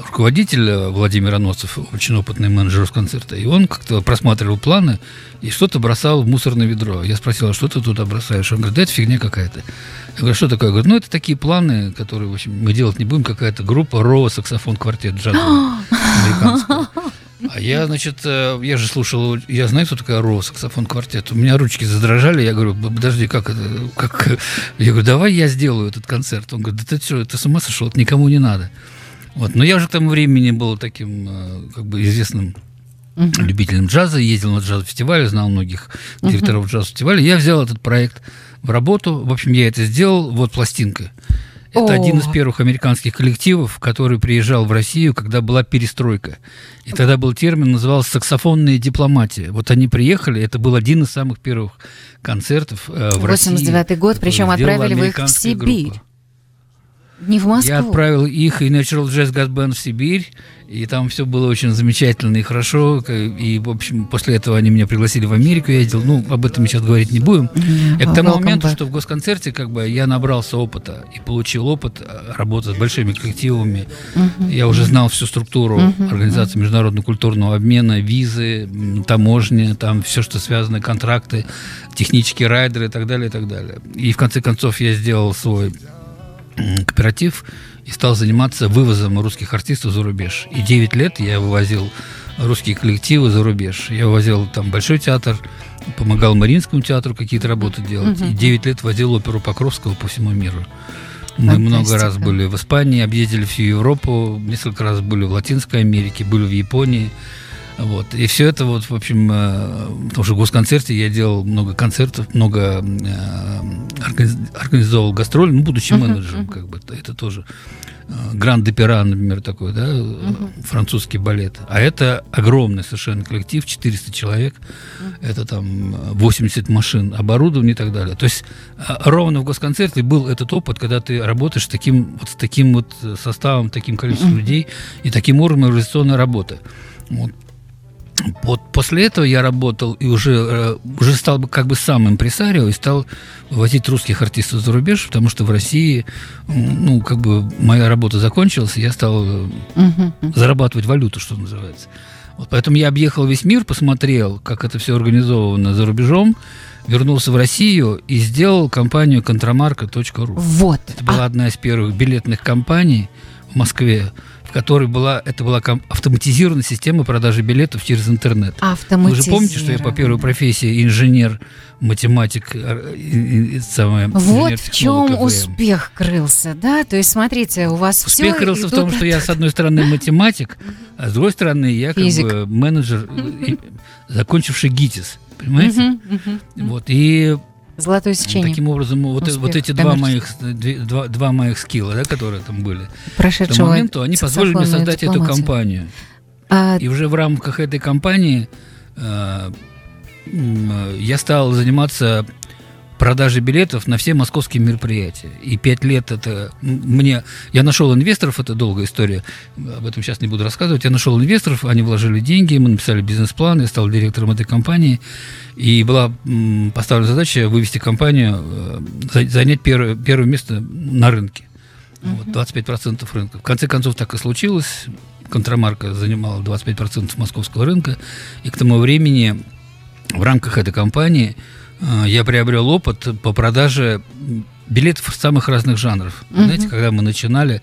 руководитель э, Владимир Аносов, очень опытный менеджер концерта, и он как-то просматривал планы и что-то бросал в мусорное ведро. Я спросил, а что ты туда бросаешь? Он говорит, да это фигня какая-то. Я говорю, что такое? Я говорю, ну это такие планы, которые, в общем, мы делать не будем, какая-то группа ро саксофон квартет джазовый американского. А я, значит, э, я же слушал, я знаю, кто такая ро саксофон квартет. У меня ручки задрожали, я говорю, «Б- подожди, как это, как... Я говорю, давай я сделаю этот концерт. Он говорит, да ты что, ты с ума сошел, это никому не надо. Вот. Но я уже к тому времени был таким, э, как бы, известным любителем джаза, ездил на джаз-фестиваль, знал многих директоров джаз-фестиваля. Я взял этот проект в работу. В общем, я это сделал. Вот пластинка. Это О. один из первых американских коллективов, который приезжал в Россию, когда была перестройка. И тогда был термин, назывался «саксофонная дипломатия». Вот они приехали, это был один из самых первых концертов э, в России. 89 год, причем отправили вы их в Сибирь. группа. Не в Москву. Я отправил их и Natural Jazz Gas Band в Сибирь, и там все было очень замечательно и хорошо. И, в общем, после этого они меня пригласили в Америку, я ездил. Ну, об этом мы сейчас говорить не будем. Мгм. И к тому моменту, back. что в госконцерте как бы я набрался опыта и получил опыт э, работы с большими коллективами. Я уже знал всю структуру организации международно-культурного обмена, визы, таможни, там все, что связано, контракты, технические райдеры и так далее, и так далее. И в конце концов я сделал свой кооператив и стал заниматься вывозом русских артистов за рубеж. И 9 лет я вывозил русские коллективы за рубеж. Я вывозил там Большой театр, помогал Мариинскому театру какие-то работы делать. И 9 лет возил оперу Покровского по всему миру. Мы много раз Фантастика. были в Испании, объездили всю Европу, несколько раз были в Латинской Америке, были в Японии. Вот. И все это вот, в общем, э, потому что в госконцерте я делал много концертов, много э, организ- организовал гастроли, ну, будучи менеджером, как бы, это тоже э, Гранд Депера, например, такой, да, э, французский балет. А это огромный совершенно коллектив, 400 человек, это там э, 80 машин, оборудование и так далее. То есть э, ровно в госконцерте был этот опыт, когда ты работаешь таким вот, с таким вот э, составом, таким количеством людей и таким уровнем организационной работы. Вот. Вот после этого я работал и уже, э, уже стал как бы сам импресарио и стал возить русских артистов за рубеж, потому что в России, ну, как бы моя работа закончилась, и я стал э, зарабатывать валюту, что называется. Вот поэтому я объехал весь мир, посмотрел, как это все организовано за рубежом, вернулся в Россию и сделал компанию контрамарка.ру. Вот. Это была одна из первых билетных компаний в Москве, в которой была, это была автоматизированная система продажи билетов через интернет. Вы же помните, что я по первой профессии инженер, математик, э, и- и самое, Вот в чем успех крылся, да? То есть, смотрите, у вас все... Успех крылся в том, что я, с одной стороны, математик, а с другой стороны, я как Физик. бы менеджер, э, закончивший ГИТИС. Понимаете? Вот. И Золотое сечение. Таким образом, вот, Успех вот эти два моих, две- два, два моих скилла, да, которые там были, к тому Прошедшего моменту, они позволили мне создать эту компанию. А, И уже в рамках этой компании э, э, я стал заниматься продажей билетов на все московские мероприятия. И пять лет это мне... Я нашел инвесторов, это долгая история, об этом сейчас не буду рассказывать. Я нашел инвесторов, они вложили деньги, мы написали бизнес-план, я стал директором этой компании. И была поставлена задача вывести компанию, э, за- занять первое, первое место на рынке. Вот, 25% рынка. В конце концов, так и случилось. Контрамарка занимала 25% московского рынка. И к тому времени в рамках этой компании я приобрел опыт по продаже билетов самых разных жанров. Знаете, когда мы начинали,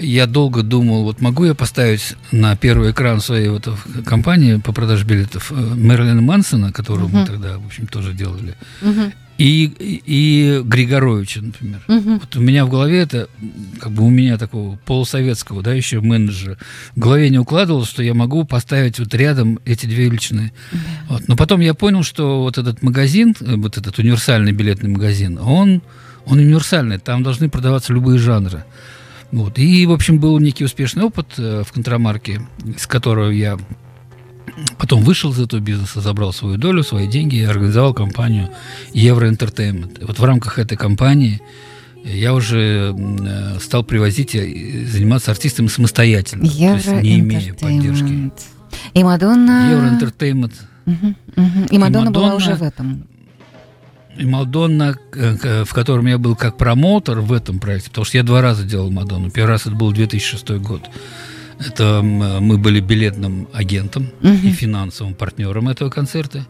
я долго думал, вот могу я поставить на первый экран своей вот компании по продаже билетов э, Мерлина Мансона, которого мы тогда, в общем, тоже делали, мгм, и, и, Григоровича, например. мгм. Вот у меня в голове это, как бы у меня такого полусоветского, да, еще менеджера, в голове не укладывалось, что я могу поставить вот рядом эти две величины. Вот. Но потом я понял, что вот этот магазин, э, вот этот универсальный билетный магазин, он, он универсальный, там должны продаваться любые жанры. Вот. И, в общем, был некий успешный опыт э, в контрамарке, с которого я потом вышел из этого бизнеса, забрал свою долю, свои деньги и организовал компанию Евро Entertainment. И вот в рамках этой компании я уже э, стал привозить и заниматься артистами самостоятельно, то есть не имея поддержки. Евроэнтертеймент. И Мадонна... Евро Entertainment Мгм, мгм. И Мадонна была Мадонна- уже в этом. И Мадонна, э, к- в котором я был как промоутер в этом проекте, потому что я два раза делал Мадонну. Первый раз это был 2006 год. Это мы были билетным агентом и финансовым партнером этого концерта.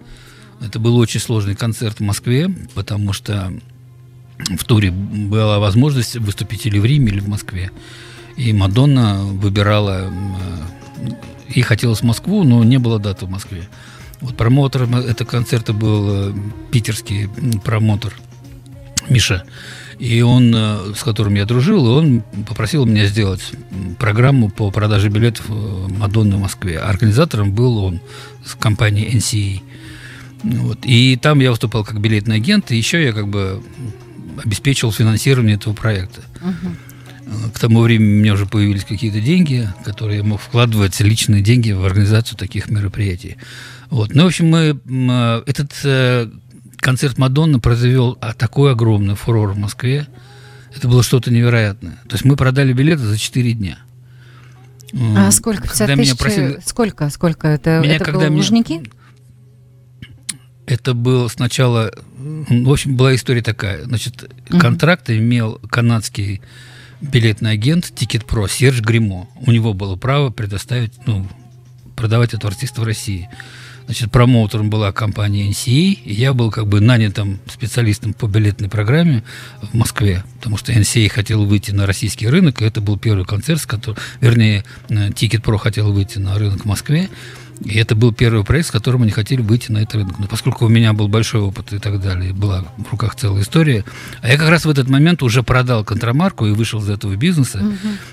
Это был очень сложный концерт в Москве, потому что в туре была возможность выступить или в Риме, или в Москве. И Мадонна выбирала, э, ей хотелось в Москву, но не было даты в Москве. Вот промоутером этого концерта был э, питерский м, промотор Миша. И он, э, с которым я дружил, он попросил меня сделать программу по продаже билетов э, Мадонны в Москве. А Организатором был он с компанией NCA. Вот. И там я выступал как билетный агент, и еще я как бы обеспечивал финансирование этого проекта. Э, К тому времени у меня уже появились какие-то деньги, которые я мог вкладывать личные деньги в организацию таких мероприятий. Вот. Ну, в общем, мы э, этот э, концерт Мадонны произвел а, такой огромный фурор в Москве. Это было что-то невероятное. То есть мы продали билеты за 4 дня. А сколько? 50 когда меня тысяч? просили- Сколько? Сколько? Это, Меня это когда меня- Лужники? Это было сначала... В общем, была история такая. Значит, контракт имел канадский билетный агент Ticket Pro Серж Гримо. У него было право предоставить, ну, продавать этого артиста в России. Значит, промоутером была компания NCA, и. Я был как бы нанятым специалистом по билетной программе в Москве, потому что NCA хотел выйти на российский рынок, и это был первый концерт, с которым, вернее, э, Ticket Pro хотел выйти на рынок в Москве, и это был первый проект, с которым они хотели выйти на этот рынок. Но поскольку у меня был большой опыт и так далее, была в руках целая история, а я как раз в этот момент уже продал контрамарку и вышел из этого бизнеса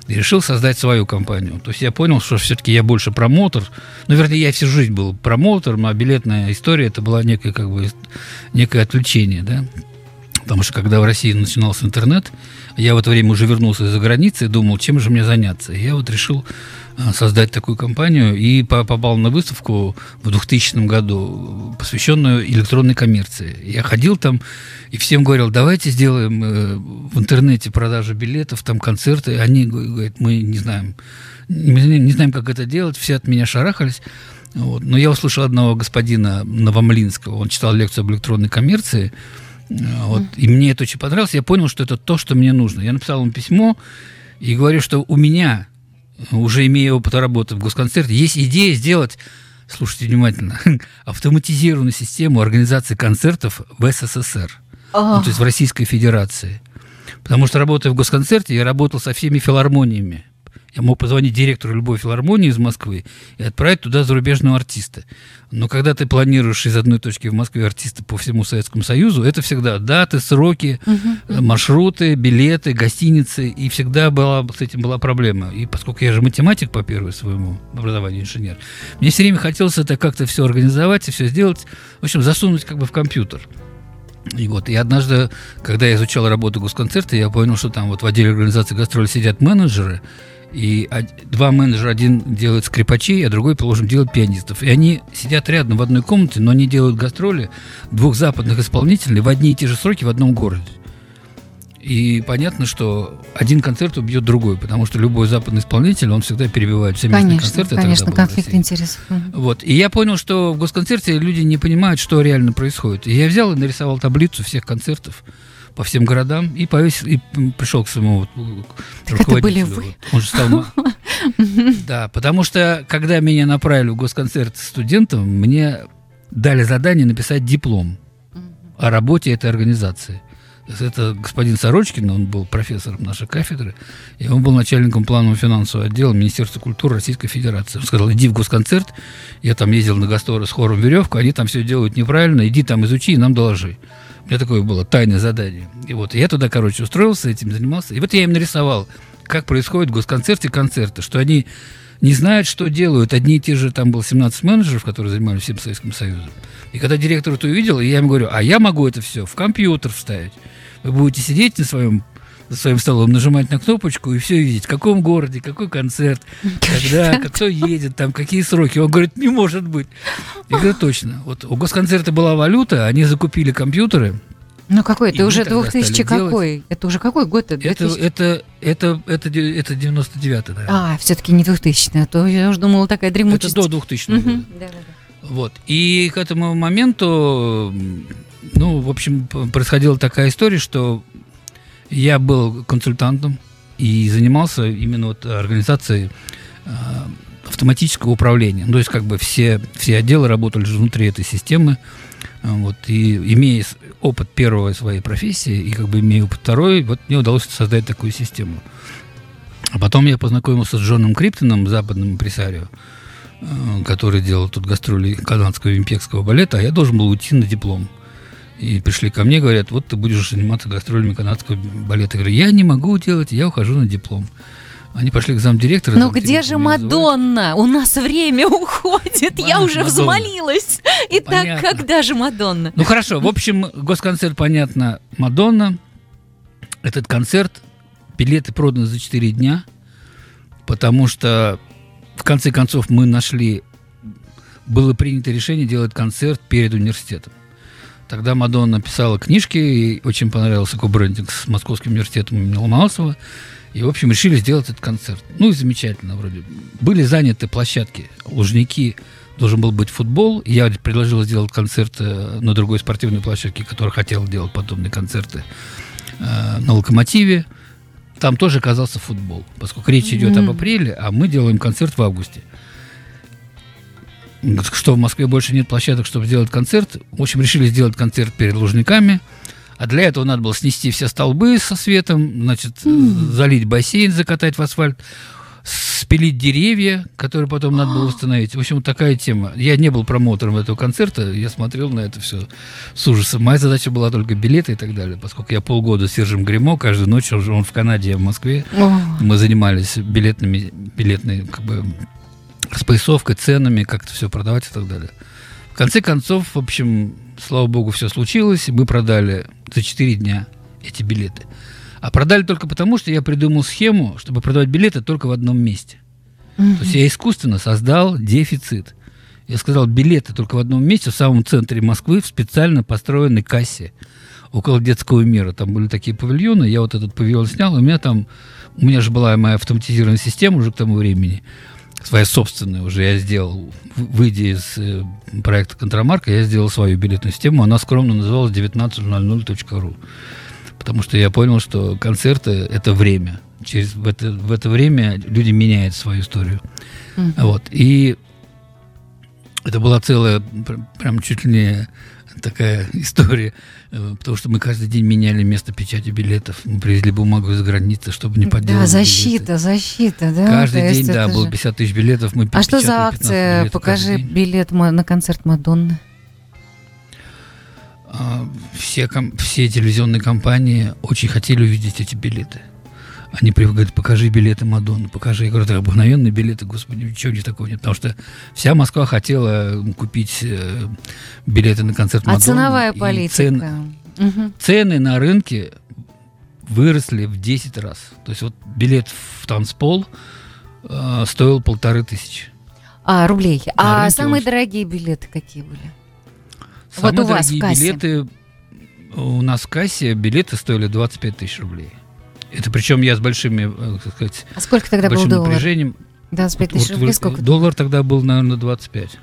и решил создать свою компанию. То есть я понял, что все-таки я больше промоутер. Ну, вернее, я всю жизнь был промоутером, а билетная история это была некое, как бы, некое отвлечение, да. Потому что когда в России начинался интернет, я в это время уже вернулся из-за границы и думал, чем же мне заняться. И я вот решил создать такую компанию и по- попал на выставку в 2000 году, посвященную электронной коммерции. Я ходил там и всем говорил, давайте сделаем э, в интернете продажу билетов, там концерты. Они говорят, мы не знаем, мы не знаем, как это делать. Все от меня шарахались. Вот. Но я услышал одного господина Новомлинского, он читал лекцию об электронной коммерции, Э, вот, и мне это очень понравилось. Я понял, что это то, что мне нужно. Я написал ему письмо и говорю, что у меня, уже имея опыт работы в госконцерте, есть идея сделать, слушайте внимательно, автоматизированную систему организации концертов в СССР, ну, то есть в Российской Федерации. Потому что работая в госконцерте, я работал со всеми филармониями. Я мог позвонить директору любой филармонии из Москвы и отправить туда зарубежного артиста. Но когда ты планируешь из одной точки в Москве артиста по всему Советскому Союзу, это всегда даты, сроки, э, маршруты, билеты, гостиницы. И всегда была, с этим была проблема. И поскольку я же математик по первому своему образованию, инженер, мне все время хотелось это как-то все организовать и все сделать, в общем, засунуть как бы в компьютер. И вот, и однажды, когда я изучал работу госконцерта, я понял, что там вот в отделе организации гастроли сидят менеджеры, и два менеджера, один делает скрипачей, а другой, положим, делает пианистов. И они сидят рядом в одной комнате, но они делают гастроли двух западных исполнителей в одни и те же сроки в одном городе. И понятно, что один концерт убьет другой, потому что любой западный исполнитель, он всегда перебивает все местные Конечно, концерты. конечно, конфликт интересов. Вот. И я понял, что в госконцерте люди не понимают, что реально происходит. И я взял и нарисовал таблицу всех концертов по всем городам и повесил, и пришел к к Так это были руководителю. вы? Он же стал... Да, потому что, когда меня направили в госконцерт студентом, мне дали задание написать диплом о работе этой организации. Это господин Сорочкин, он был профессором нашей кафедры, и он был начальником планового финансового отдела Министерства культуры Российской Федерации. Он сказал, иди в госконцерт, я там ездил на гастролы с хором «Веревка», они там все делают неправильно, иди там изучи и нам доложи. У меня такое было тайное задание. И вот я туда, короче, устроился, этим занимался. И вот я им нарисовал, как происходит в госконцерте концерты, что они не знают, что делают. Одни и те же, там было 17 менеджеров, которые занимались всем Советским Союзом. И когда директор это увидел, я ему говорю, а я могу это все в компьютер вставить. Вы будете сидеть на своем за своим столом, нажимать на кнопочку и все видеть, в каком городе, какой концерт, когда, кто едет, там, какие сроки. Он говорит, не может быть. Я говорю, точно. Вот у госконцерта была валюта, они закупили компьютеры. Ну какой? Это уже тогда 2000 стали делать. какой? Это уже какой год? Это, это, это, это, де- это 99-й, да. А, все-таки не 2000 а то я уже думала такая это дремучесть. до 2000 года. Да-да-да. Вот. И к этому моменту, ну, в общем, происходила такая история, что я был консультантом и занимался именно вот организацией э, автоматического управления. Ну, то есть, как бы все, все отделы работали внутри этой системы. А, Вот, и имея опыт первой своей профессии и как бы имея опыт второй, вот мне удалось создать такую систему. А потом я познакомился с Джоном Криптоном, западным импресарио, э, который делал тут гастроли канадского импекского балета, а я должен был уйти на диплом. И пришли ко мне, говорят, вот ты будешь заниматься гастролями канадского балета. Я говорю, я не могу делать, я ухожу на диплом. Они пошли к замдиректора. Ну где же. Мадонна? У нас время уходит. Я Мадонна. уже взмолилась. Итак, Понятно. когда же Мадонна? Ну хорошо, в общем, госконцерт, понятно, Мадонна. Этот концерт, билеты проданы за 4 дня, потому что в конце концов мы нашли, было принято решение делать концерт перед университетом. Тогда Мадонна писала книжки, и очень понравился кобрендинг с Московским университетом имени Ломоносова. И, в общем, решили сделать этот концерт. Ну и замечательно вроде. Были заняты площадки, Лужники, должен был быть футбол. Я предложил сделать концерт э, на другой спортивной площадке, которая хотела делать подобные концерты э, на Локомотиве. Там тоже оказался футбол, поскольку речь идет об Мгм. апреле, а мы делаем концерт в августе. Что в Москве больше нет площадок, чтобы сделать концерт. В общем, решили сделать концерт перед Лужниками. А для этого надо было снести все столбы со светом, значит, залить бассейн, закатать в асфальт, спилить деревья, которые потом надо было восстановить. В общем, такая тема. Я не был промоутером этого концерта, я смотрел на это все с ужасом. Моя задача была только билеты и так далее, поскольку я полгода с Сержем Гремо, каждую ночь, он в Канаде, я в Москве, О, мы занимались билетными, билетной, как бы, распоясовкой, ценами, как это все продавать и так далее. В конце концов, в общем, слава богу, все случилось, и мы продали за 4 дня эти билеты. А продали только потому, что я придумал схему, чтобы продавать билеты только в одном месте. То есть я искусственно создал дефицит. Я сказал, билеты только в одном месте, в самом центре Москвы, в специально построенной кассе около детского мира. Там были такие павильоны, я вот этот павильон снял, у меня там, у меня же была моя автоматизированная система уже к тому времени, своя собственная уже я сделал, выйдя из э, проекта Контрамарка, я сделал свою билетную систему, она скромно называлась 1900.ru. Потому что я понял, что концерты – это время. Через, в, это, в это время люди меняют свою историю. Мгм. Вот. И это была целая, пр- прям чуть ли не такая история, потому что мы каждый день меняли место печати билетов. Мы привезли бумагу из границы, чтобы не подделать Да, защита, защита, да. Каждый то день, да, было же- 50 тысяч билетов. Мы А что за 15 акция? Покажи билет на концерт Мадонны. А, Все, ком- все телевизионные компании очень хотели увидеть эти билеты. Они при- говорят, покажи билеты Мадонны, покажи. Я говорю, это обыкновенные билеты, господи, ничего не такого нет. Потому что вся Москва хотела купить э, билеты на концерт А Мадонны. ценовая и политика? цен- Мгм. цены на рынке выросли в 10 раз. То есть вот билет в танцпол э, стоил полторы тысячи. А, рублей. На А самые очень- дорогие билеты какие были? Самые у вас в дорогие кассе. билеты у нас в кассе билеты стоили 25 тысяч рублей. Это причем я с большими, э, так сказать, А сколько тогда был большим доллар? напряжением. 25 тысяч Вот рублей, сколько? Доллар тогда был, наверное, 25.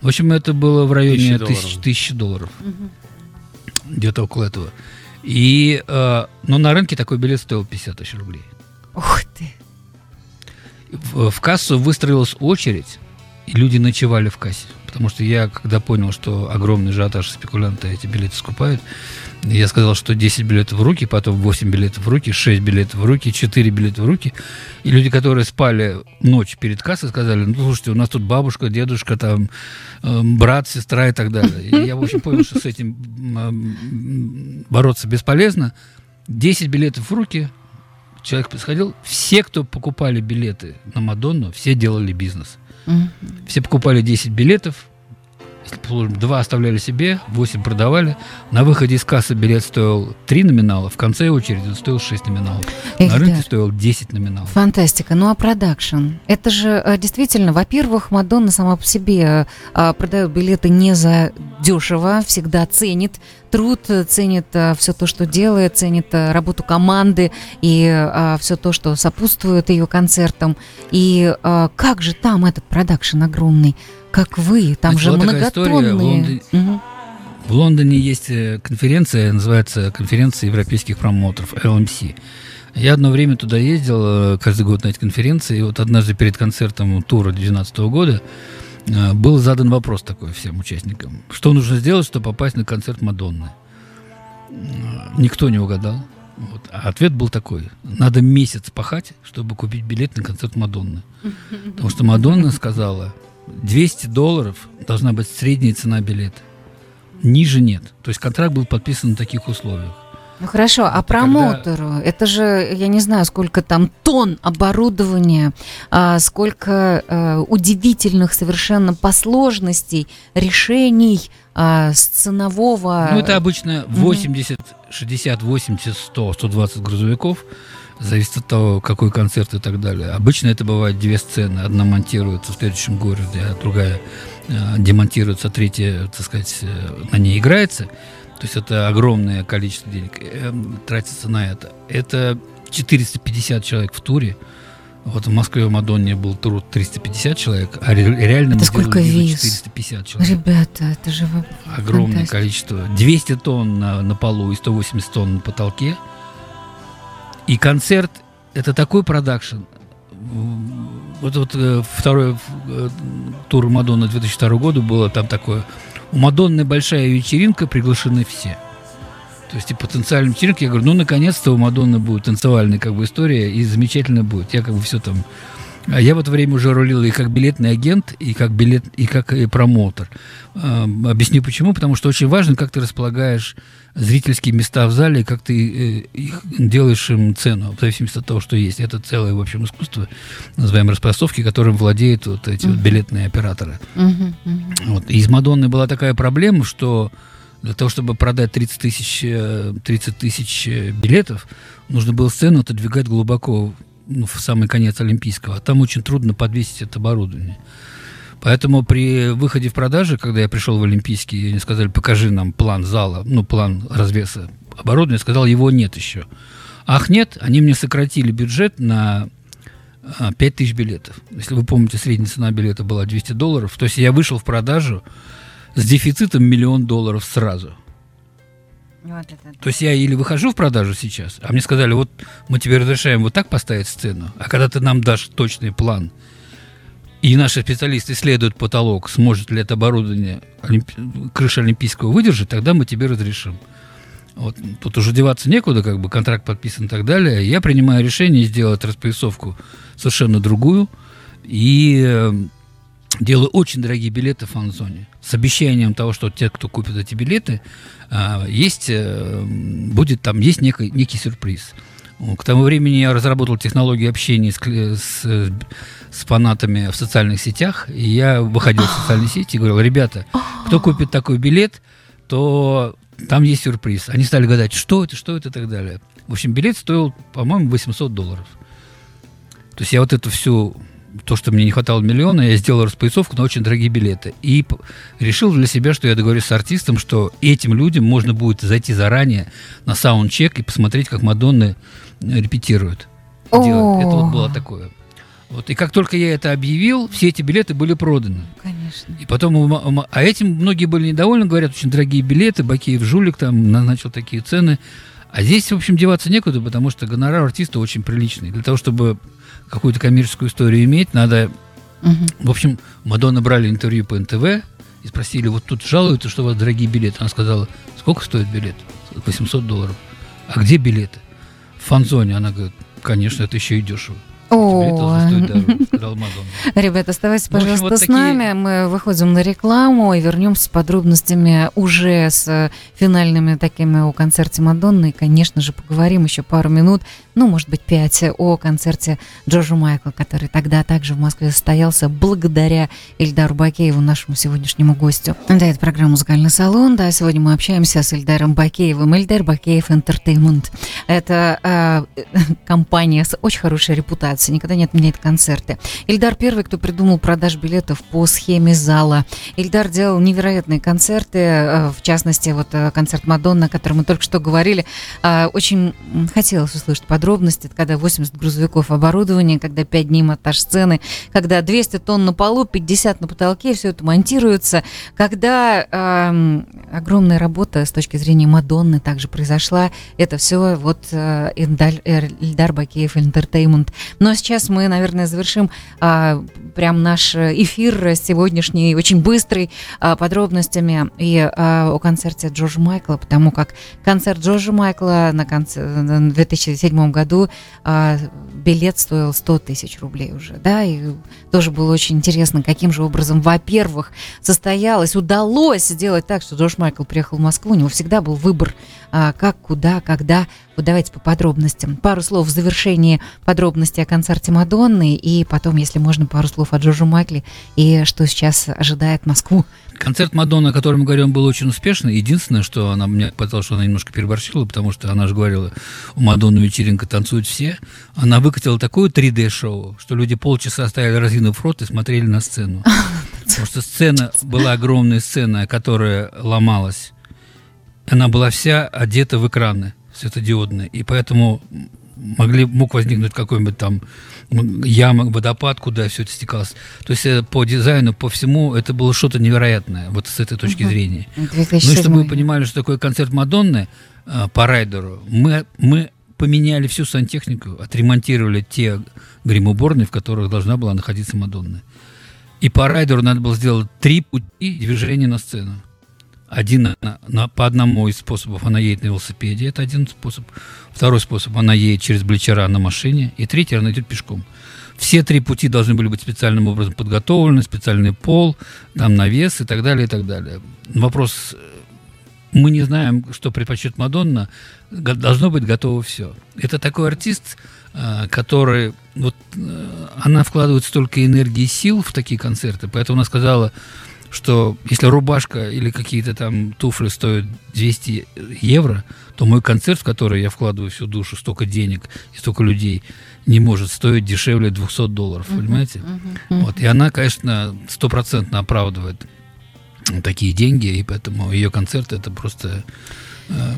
В общем, это было в районе Тысячи долларов. тысяч, тысячи долларов. Мгм. Где-то около этого. И, э, но на рынке такой билет стоил 50 тысяч рублей. Ух ты. В, в кассу выстроилась очередь, и люди ночевали в кассе. Потому что я, когда понял, что огромный ажиотаж спекулянты эти билеты скупают, я сказал, что 10 билетов в руки, потом 8 билетов в руки, 6 билетов в руки, 4 билета в руки. И люди, которые спали ночь перед кассой, сказали, ну, слушайте, у нас тут бабушка, дедушка, там, э, брат, сестра и так далее. И я, в общем, понял, что с этим бороться бесполезно. 10 билетов в руки, человек подходил. Все, кто покупали билеты на Мадонну, все делали бизнес. Все покупали 10 билетов, два оставляли себе, 8 продавали. На выходе из кассы билет стоил 3 номинала, в конце очереди он стоил 6 номиналов. Эх, На рынке да. стоил 10 номиналов. Фантастика. Ну а продакшн? Это же э, действительно, во-первых, Мадонна сама по себе э, продает билеты не за дешево, всегда ценит труд, э, ценит все то, что делает, ценит э, работу команды и все то, что сопутствует ее концертам. И э, как же там этот продакшн огромный? Как вы? Там Значит, же многотонные. В Лондоне есть э, конференция, называется конференция европейских промоутеров, LMC. Я одно время туда ездил, э, каждый год на эти конференции, и вот однажды перед концертом тура 2012 года э, был задан вопрос такой всем участникам. Что нужно сделать, чтобы попасть на концерт Мадонны? Э, Никто не угадал. Вот. А ответ был такой. Надо месяц пахать, чтобы купить билет на концерт Мадонны. Потому что Мадонна сказала, 200 долларов должна быть средняя цена билета. Ниже нет. То есть контракт был подписан на таких условиях. Ну хорошо, а промоутеру, это же, я не знаю, сколько там тонн оборудования, а, сколько э, удивительных совершенно по сложностей решений а, с ценового... Ну, это обычно 80, 60, 80, 100, 120 грузовиков. Зависит от того, какой концерт и так далее. Обычно это бывает две сцены. Одна монтируется в следующем городе, а другая э, демонтируется, третья, так сказать, э, на ней играется. То есть это огромное количество денег э, тратится на это. Это 450 человек в туре. Вот в Москве в Мадонне был тур 350 человек, а ре- реально Это сколько виз? 450 человек. Ребята, это же Огромное фантастика. количество. 200 тонн на, на полу и 180 тонн на потолке. И концерт – это такой продакшн. Вот, вот э, второй э, тур Мадонны 2002 года было там такое. У Мадонны большая вечеринка, приглашены все. То есть и потенциальная вечеринка, я говорю, ну, наконец-то у Мадонны будет танцевальная как бы история, и замечательно будет. Я как бы все там... А я в это время уже рулил и как билетный агент, и как билет, и как и промоутер. А, Объясню почему. Потому что очень важно, как ты располагаешь зрительские места в зале, как ты э, их делаешь им цену, в зависимости от того, что есть. Это целое, в общем, искусство, называем распростовки, которым владеют вот эти вот билетные операторы. Вот. И из Мадонны была такая проблема, что для того, чтобы продать 30 тысяч, э, 30 тысяч э, билетов, нужно было сцену отодвигать глубоко ну, в самый конец Олимпийского. А там очень трудно подвесить это оборудование. Поэтому при выходе в продажи, когда я пришел в Олимпийский, они сказали, покажи нам план зала, ну, план развеса оборудования. Я сказал, его нет еще. Ах, нет, они мне сократили бюджет на а, 5 тысяч билетов. Если вы помните, средняя цена билета была 200 долларов. То есть я вышел в продажу с дефицитом миллион долларов сразу. Вот это То есть я или выхожу в продажу сейчас, а мне сказали, вот мы тебе разрешаем вот так поставить сцену, а когда ты нам дашь точный план, и наши специалисты исследуют потолок, сможет ли это оборудование, олимпи- крыша Олимпийского выдержать, тогда мы тебе разрешим. Вот, тут уже деваться некуда, как бы контракт подписан и так далее. Я принимаю решение сделать распоясовку совершенно другую и э, делаю очень дорогие билеты в фан-зоне с обещанием того, что те, кто купит эти билеты, а, есть, э, будет там, есть некий, некий сюрприз. К тому времени я разработал технологию общения с, с, с фанатами в социальных сетях, и я выходил в социальные сети и говорил, ребята, кто купит такой билет, то там есть сюрприз. Они стали гадать, что это, что это и так далее. В общем, билет стоил, по-моему, 800 долларов. То есть я вот эту всю, то, что мне не хватало миллиона, я сделал распоясовку на очень дорогие билеты. И решил для себя, что я договорюсь с артистом, что этим людям можно будет зайти заранее на саундчек и посмотреть, как Мадонны репетируют. Делают. Это вот было такое. Вот. И как только я это объявил, все эти билеты были проданы. Конечно. И потом, а этим многие были недовольны, говорят, очень дорогие билеты, Бакеев жулик там назначил такие цены. А здесь, в общем, деваться некуда, потому что гонорар артиста очень приличный. Для того, чтобы какую-то коммерческую историю иметь, надо... Мгм. В общем, Мадонна брали интервью по НТВ и спросили, вот тут жалуются, что у вас дорогие билеты. Она сказала, сколько стоит билет? 800 долларов. А где билеты? Фан-зоне. Она говорит, конечно, это еще и дешево. О. Ребята, оставайтесь, общем, пожалуйста, вот с нами. Мы выходим на рекламу и вернемся с подробностями уже с э, финальными такими о концерте Мадонны. И, конечно же, поговорим еще пару минут, ну, может быть, пять, о концерте Джорджа Майкла, который тогда также в Москве состоялся благодаря Ильдару Бакееву, нашему сегодняшнему гостю. Да, это программа «Музыкальный салон». Да, сегодня мы общаемся с Ильдаром Бакеевым. Ильдар Бакеев Entertainment. Это э, компания с очень хорошей репутацией, никогда не отменяет концерты. Ильдар первый, кто придумал продаж билетов по схеме зала. Ильдар делал невероятные концерты, э, в частности, вот э, концерт Мадонна, о котором мы только что говорили. А, Очень хотелось услышать подробности, когда 80 грузовиков оборудования, когда 5 дней монтаж сцены, когда 200 тонн на полу, 50 на потолке, все это монтируется, когда огромная работа с точки зрения Мадонны также произошла. Это все вот э, э, Ильдар Бакеев Entertainment. Но сейчас мы, наверное, завершим а, прям наш эфир сегодняшний, очень быстрый, а, подробностями и а, о концерте Джорджа Майкла, потому как концерт Джорджа Майкла на конце- в 2007 году а, билет стоил 100 тысяч рублей уже, да, и тоже было очень интересно, каким же образом, во-первых, состоялось, удалось сделать так, что Джордж Майкл приехал в Москву, у него всегда был выбор, а, как, куда, когда. Вот давайте по подробностям. Пару слов в завершении подробностей о концерте Мадонны, и потом, если можно, пару слов о Джорджу Майкле и что сейчас ожидает Москву. Концерт Мадонны, о котором мы говорим, был очень успешный. Единственное, что она мне показалось, что она немножко переборщила, потому что она же говорила, у Мадонны вечеринка танцуют все. Она выкатила такое 3D-шоу, что люди полчаса стояли разинув рот и смотрели на сцену. Потому что сцена была огромная сцена, которая ломалась. Она была вся одета в экраны светодиодные, и поэтому могли, мог возникнуть какой-нибудь там яма, водопад, куда все это стекалось. То есть э, по дизайну, по всему, это было что-то невероятное, вот с этой точки зрения. 2007. Ну и чтобы вы понимали, что такое концерт Мадонны э, по райдеру, мы, мы поменяли всю сантехнику, отремонтировали те гримуборные, в которых должна была находиться Мадонна. И по райдеру надо было сделать три пути движения на сцену. Один на- по одному из способов она едет на велосипеде, это один способ. Второй способ она едет через Бличера на машине, и третий она идет пешком. Все три пути должны были быть специальным образом подготовлены, специальный пол, там навес и так далее, и так далее. Вопрос, э, мы не знаем, что предпочтет Мадонна, должно быть готово все. Это такой артист, э, который, вот, э, она вкладывает столько энергии и сил в такие концерты, поэтому она сказала, что если рубашка или какие-то там туфли стоят 200 евро, то мой концерт, в который я вкладываю всю душу, столько денег и столько людей, не может стоить дешевле 200 долларов, понимаете? Вот, и она, конечно, стопроцентно оправдывает такие деньги, и поэтому ее концерт это просто э,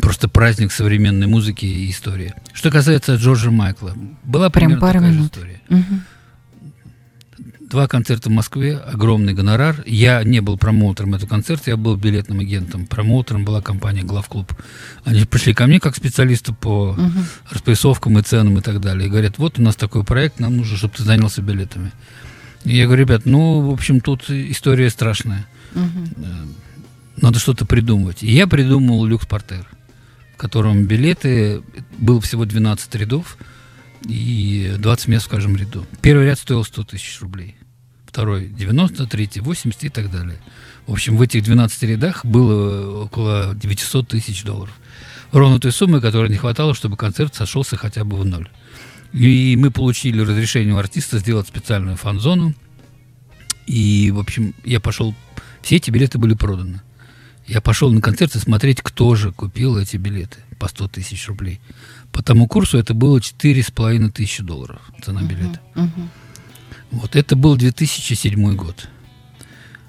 просто праздник современной музыки и истории. Что касается Джорджа Майкла, была Прям пару такая же минут. история. Мгм. Два концерта в Москве, огромный гонорар. Я не был промоутером этого концерта, я был билетным агентом. Промоутером была компания «Главклуб». Они пришли ко мне как специалисты по распрессовкам и ценам и так далее. И говорят, вот у нас такой проект, нам нужно, чтобы ты занялся билетами. И я говорю, ребят, ну, в общем, тут история страшная. Э, Надо что-то придумывать. И я придумал люкс-портер, в котором билеты, было всего 12 рядов, и 20 мест в каждом ряду. Первый ряд стоил 100 тысяч рублей. Второй 90, третий 80 и так далее. В общем, в этих 12 рядах было около 900 тысяч долларов. Ровно той суммы, которой не хватало, чтобы концерт сошелся хотя бы в ноль. И мы получили разрешение у артиста сделать специальную фан-зону. И, в общем, я пошел... Все эти билеты были проданы. Я пошел на концерт и смотреть, кто же купил эти билеты по 100 тысяч рублей. По тому курсу это было 4,5 тысячи долларов цена билета. Вот это был 2007 год.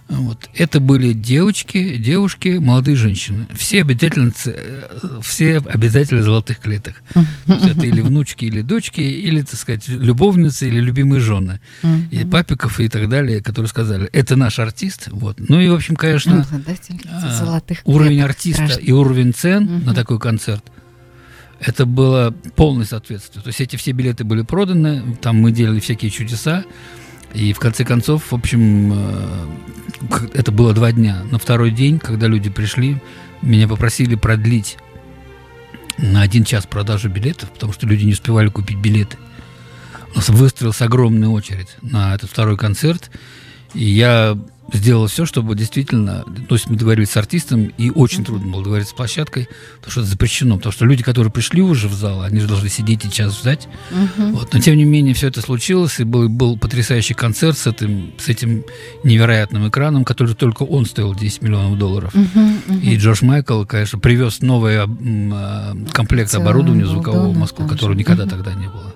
Вот. Это были девочки, девушки, молодые женщины. Все обязательницы, э, все обязательно золотых клеток. Это или внучки, или дочки, или, так сказать, любовницы, или любимые жены. И папиков и так далее, которые сказали, это наш артист. Вот. Ну и, в общем, конечно, Обладательница а, уровень артиста и уровень цен на такой концерт это было полное соответствие. То есть эти все билеты были проданы, там мы делали всякие чудеса, и в конце концов, в общем, э, это было два дня. На второй день, когда люди пришли, меня попросили продлить на один час продажу билетов, потому что люди не успевали купить билеты. У нас выстроилась огромная очередь на этот второй концерт, и я сделал все, чтобы действительно, то есть мы договорились с артистом, и очень трудно было договориться с площадкой, потому что это запрещено, потому что люди, которые пришли уже в зал, они же должны сидеть и час ждать. Вот. Но тем не менее все это случилось, и был, был потрясающий концерт с этим, с этим невероятным экраном, который только он стоил 10 миллионов долларов. И Джордж Майкл, конечно, привез новый а, комплект оборудования был звукового в Москву, которого никогда тогда не было.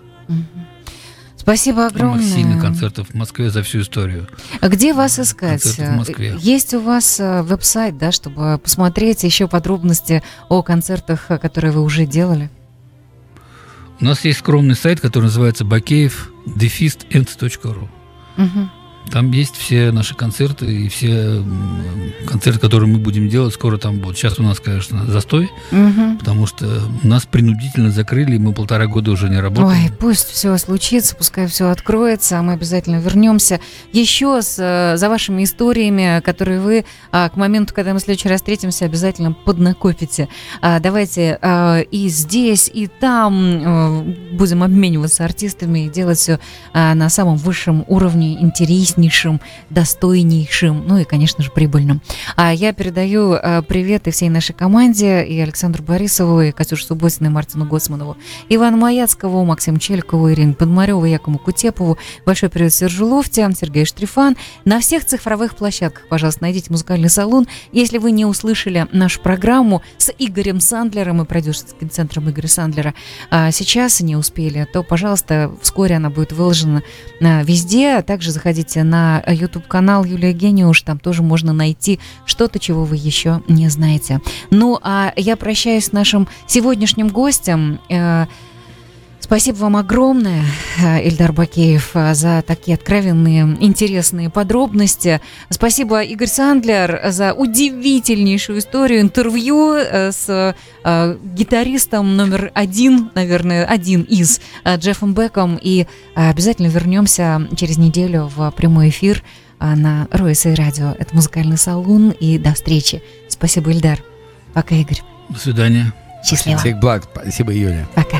Спасибо Самых огромное. сильных концертов в Москве за всю историю. А Где вас искать? Концерты в Москве. Есть у вас э, веб-сайт, да, чтобы посмотреть еще подробности о концертах, э, которые вы уже делали? У нас есть скромный сайт, который называется бакеев defistend.ru. Там есть все наши концерты и все концерты, которые мы будем делать, скоро там будут. Сейчас у нас, конечно, застой, Мгм. потому что нас принудительно закрыли, и мы полтора года уже не работаем. Ой, пусть все случится, пускай все откроется, а мы обязательно вернемся еще с, э, за вашими историями, которые вы а, к моменту, когда мы в следующий раз встретимся, обязательно поднакопите. А, давайте а, и здесь, и там э, будем обмениваться артистами и делать все на самом высшем уровне, интереснейшем, достойнейшем, ну и, конечно же, прибыльном. А я передаю э, привет и всей нашей команде, и Александру Борисову, и Катюше Субботиной, и Мартину Гоцманову, Ивану Маяцкову, Максиму Челькову, Ирине Подмареву, Якому Кутепову. Большой привет Сержу Лофте, Сергею Штрифан. На всех цифровых площадках, пожалуйста, найдите музыкальный салон. Если вы не услышали нашу программу с Игорем Сандлером и продюсерским центром Игоря Сандлера а, сейчас не успели, то, пожалуйста, вскоре она будет выложена а, везде. Также заходите на YouTube-канал Юлия Гениуш, там тоже можно найти что-то, чего вы еще не знаете. Ну, а я прощаюсь с нашим сегодняшним гостем. Спасибо вам огромное, э, Ильдар Бакеев, э, за такие откровенные, интересные подробности. Спасибо, Игорь Сандлер, за удивительнейшую историю, интервью э, с э, гитаристом номер один, наверное, один из Джеффом Беком. И обязательно вернемся через неделю в прямой эфир на Ройса и радио. Это музыкальный салон. И до встречи. Спасибо, Ильдар. Пока, Игорь. До свидания. Счастливо. Всех благ. Спасибо, Юля. Пока.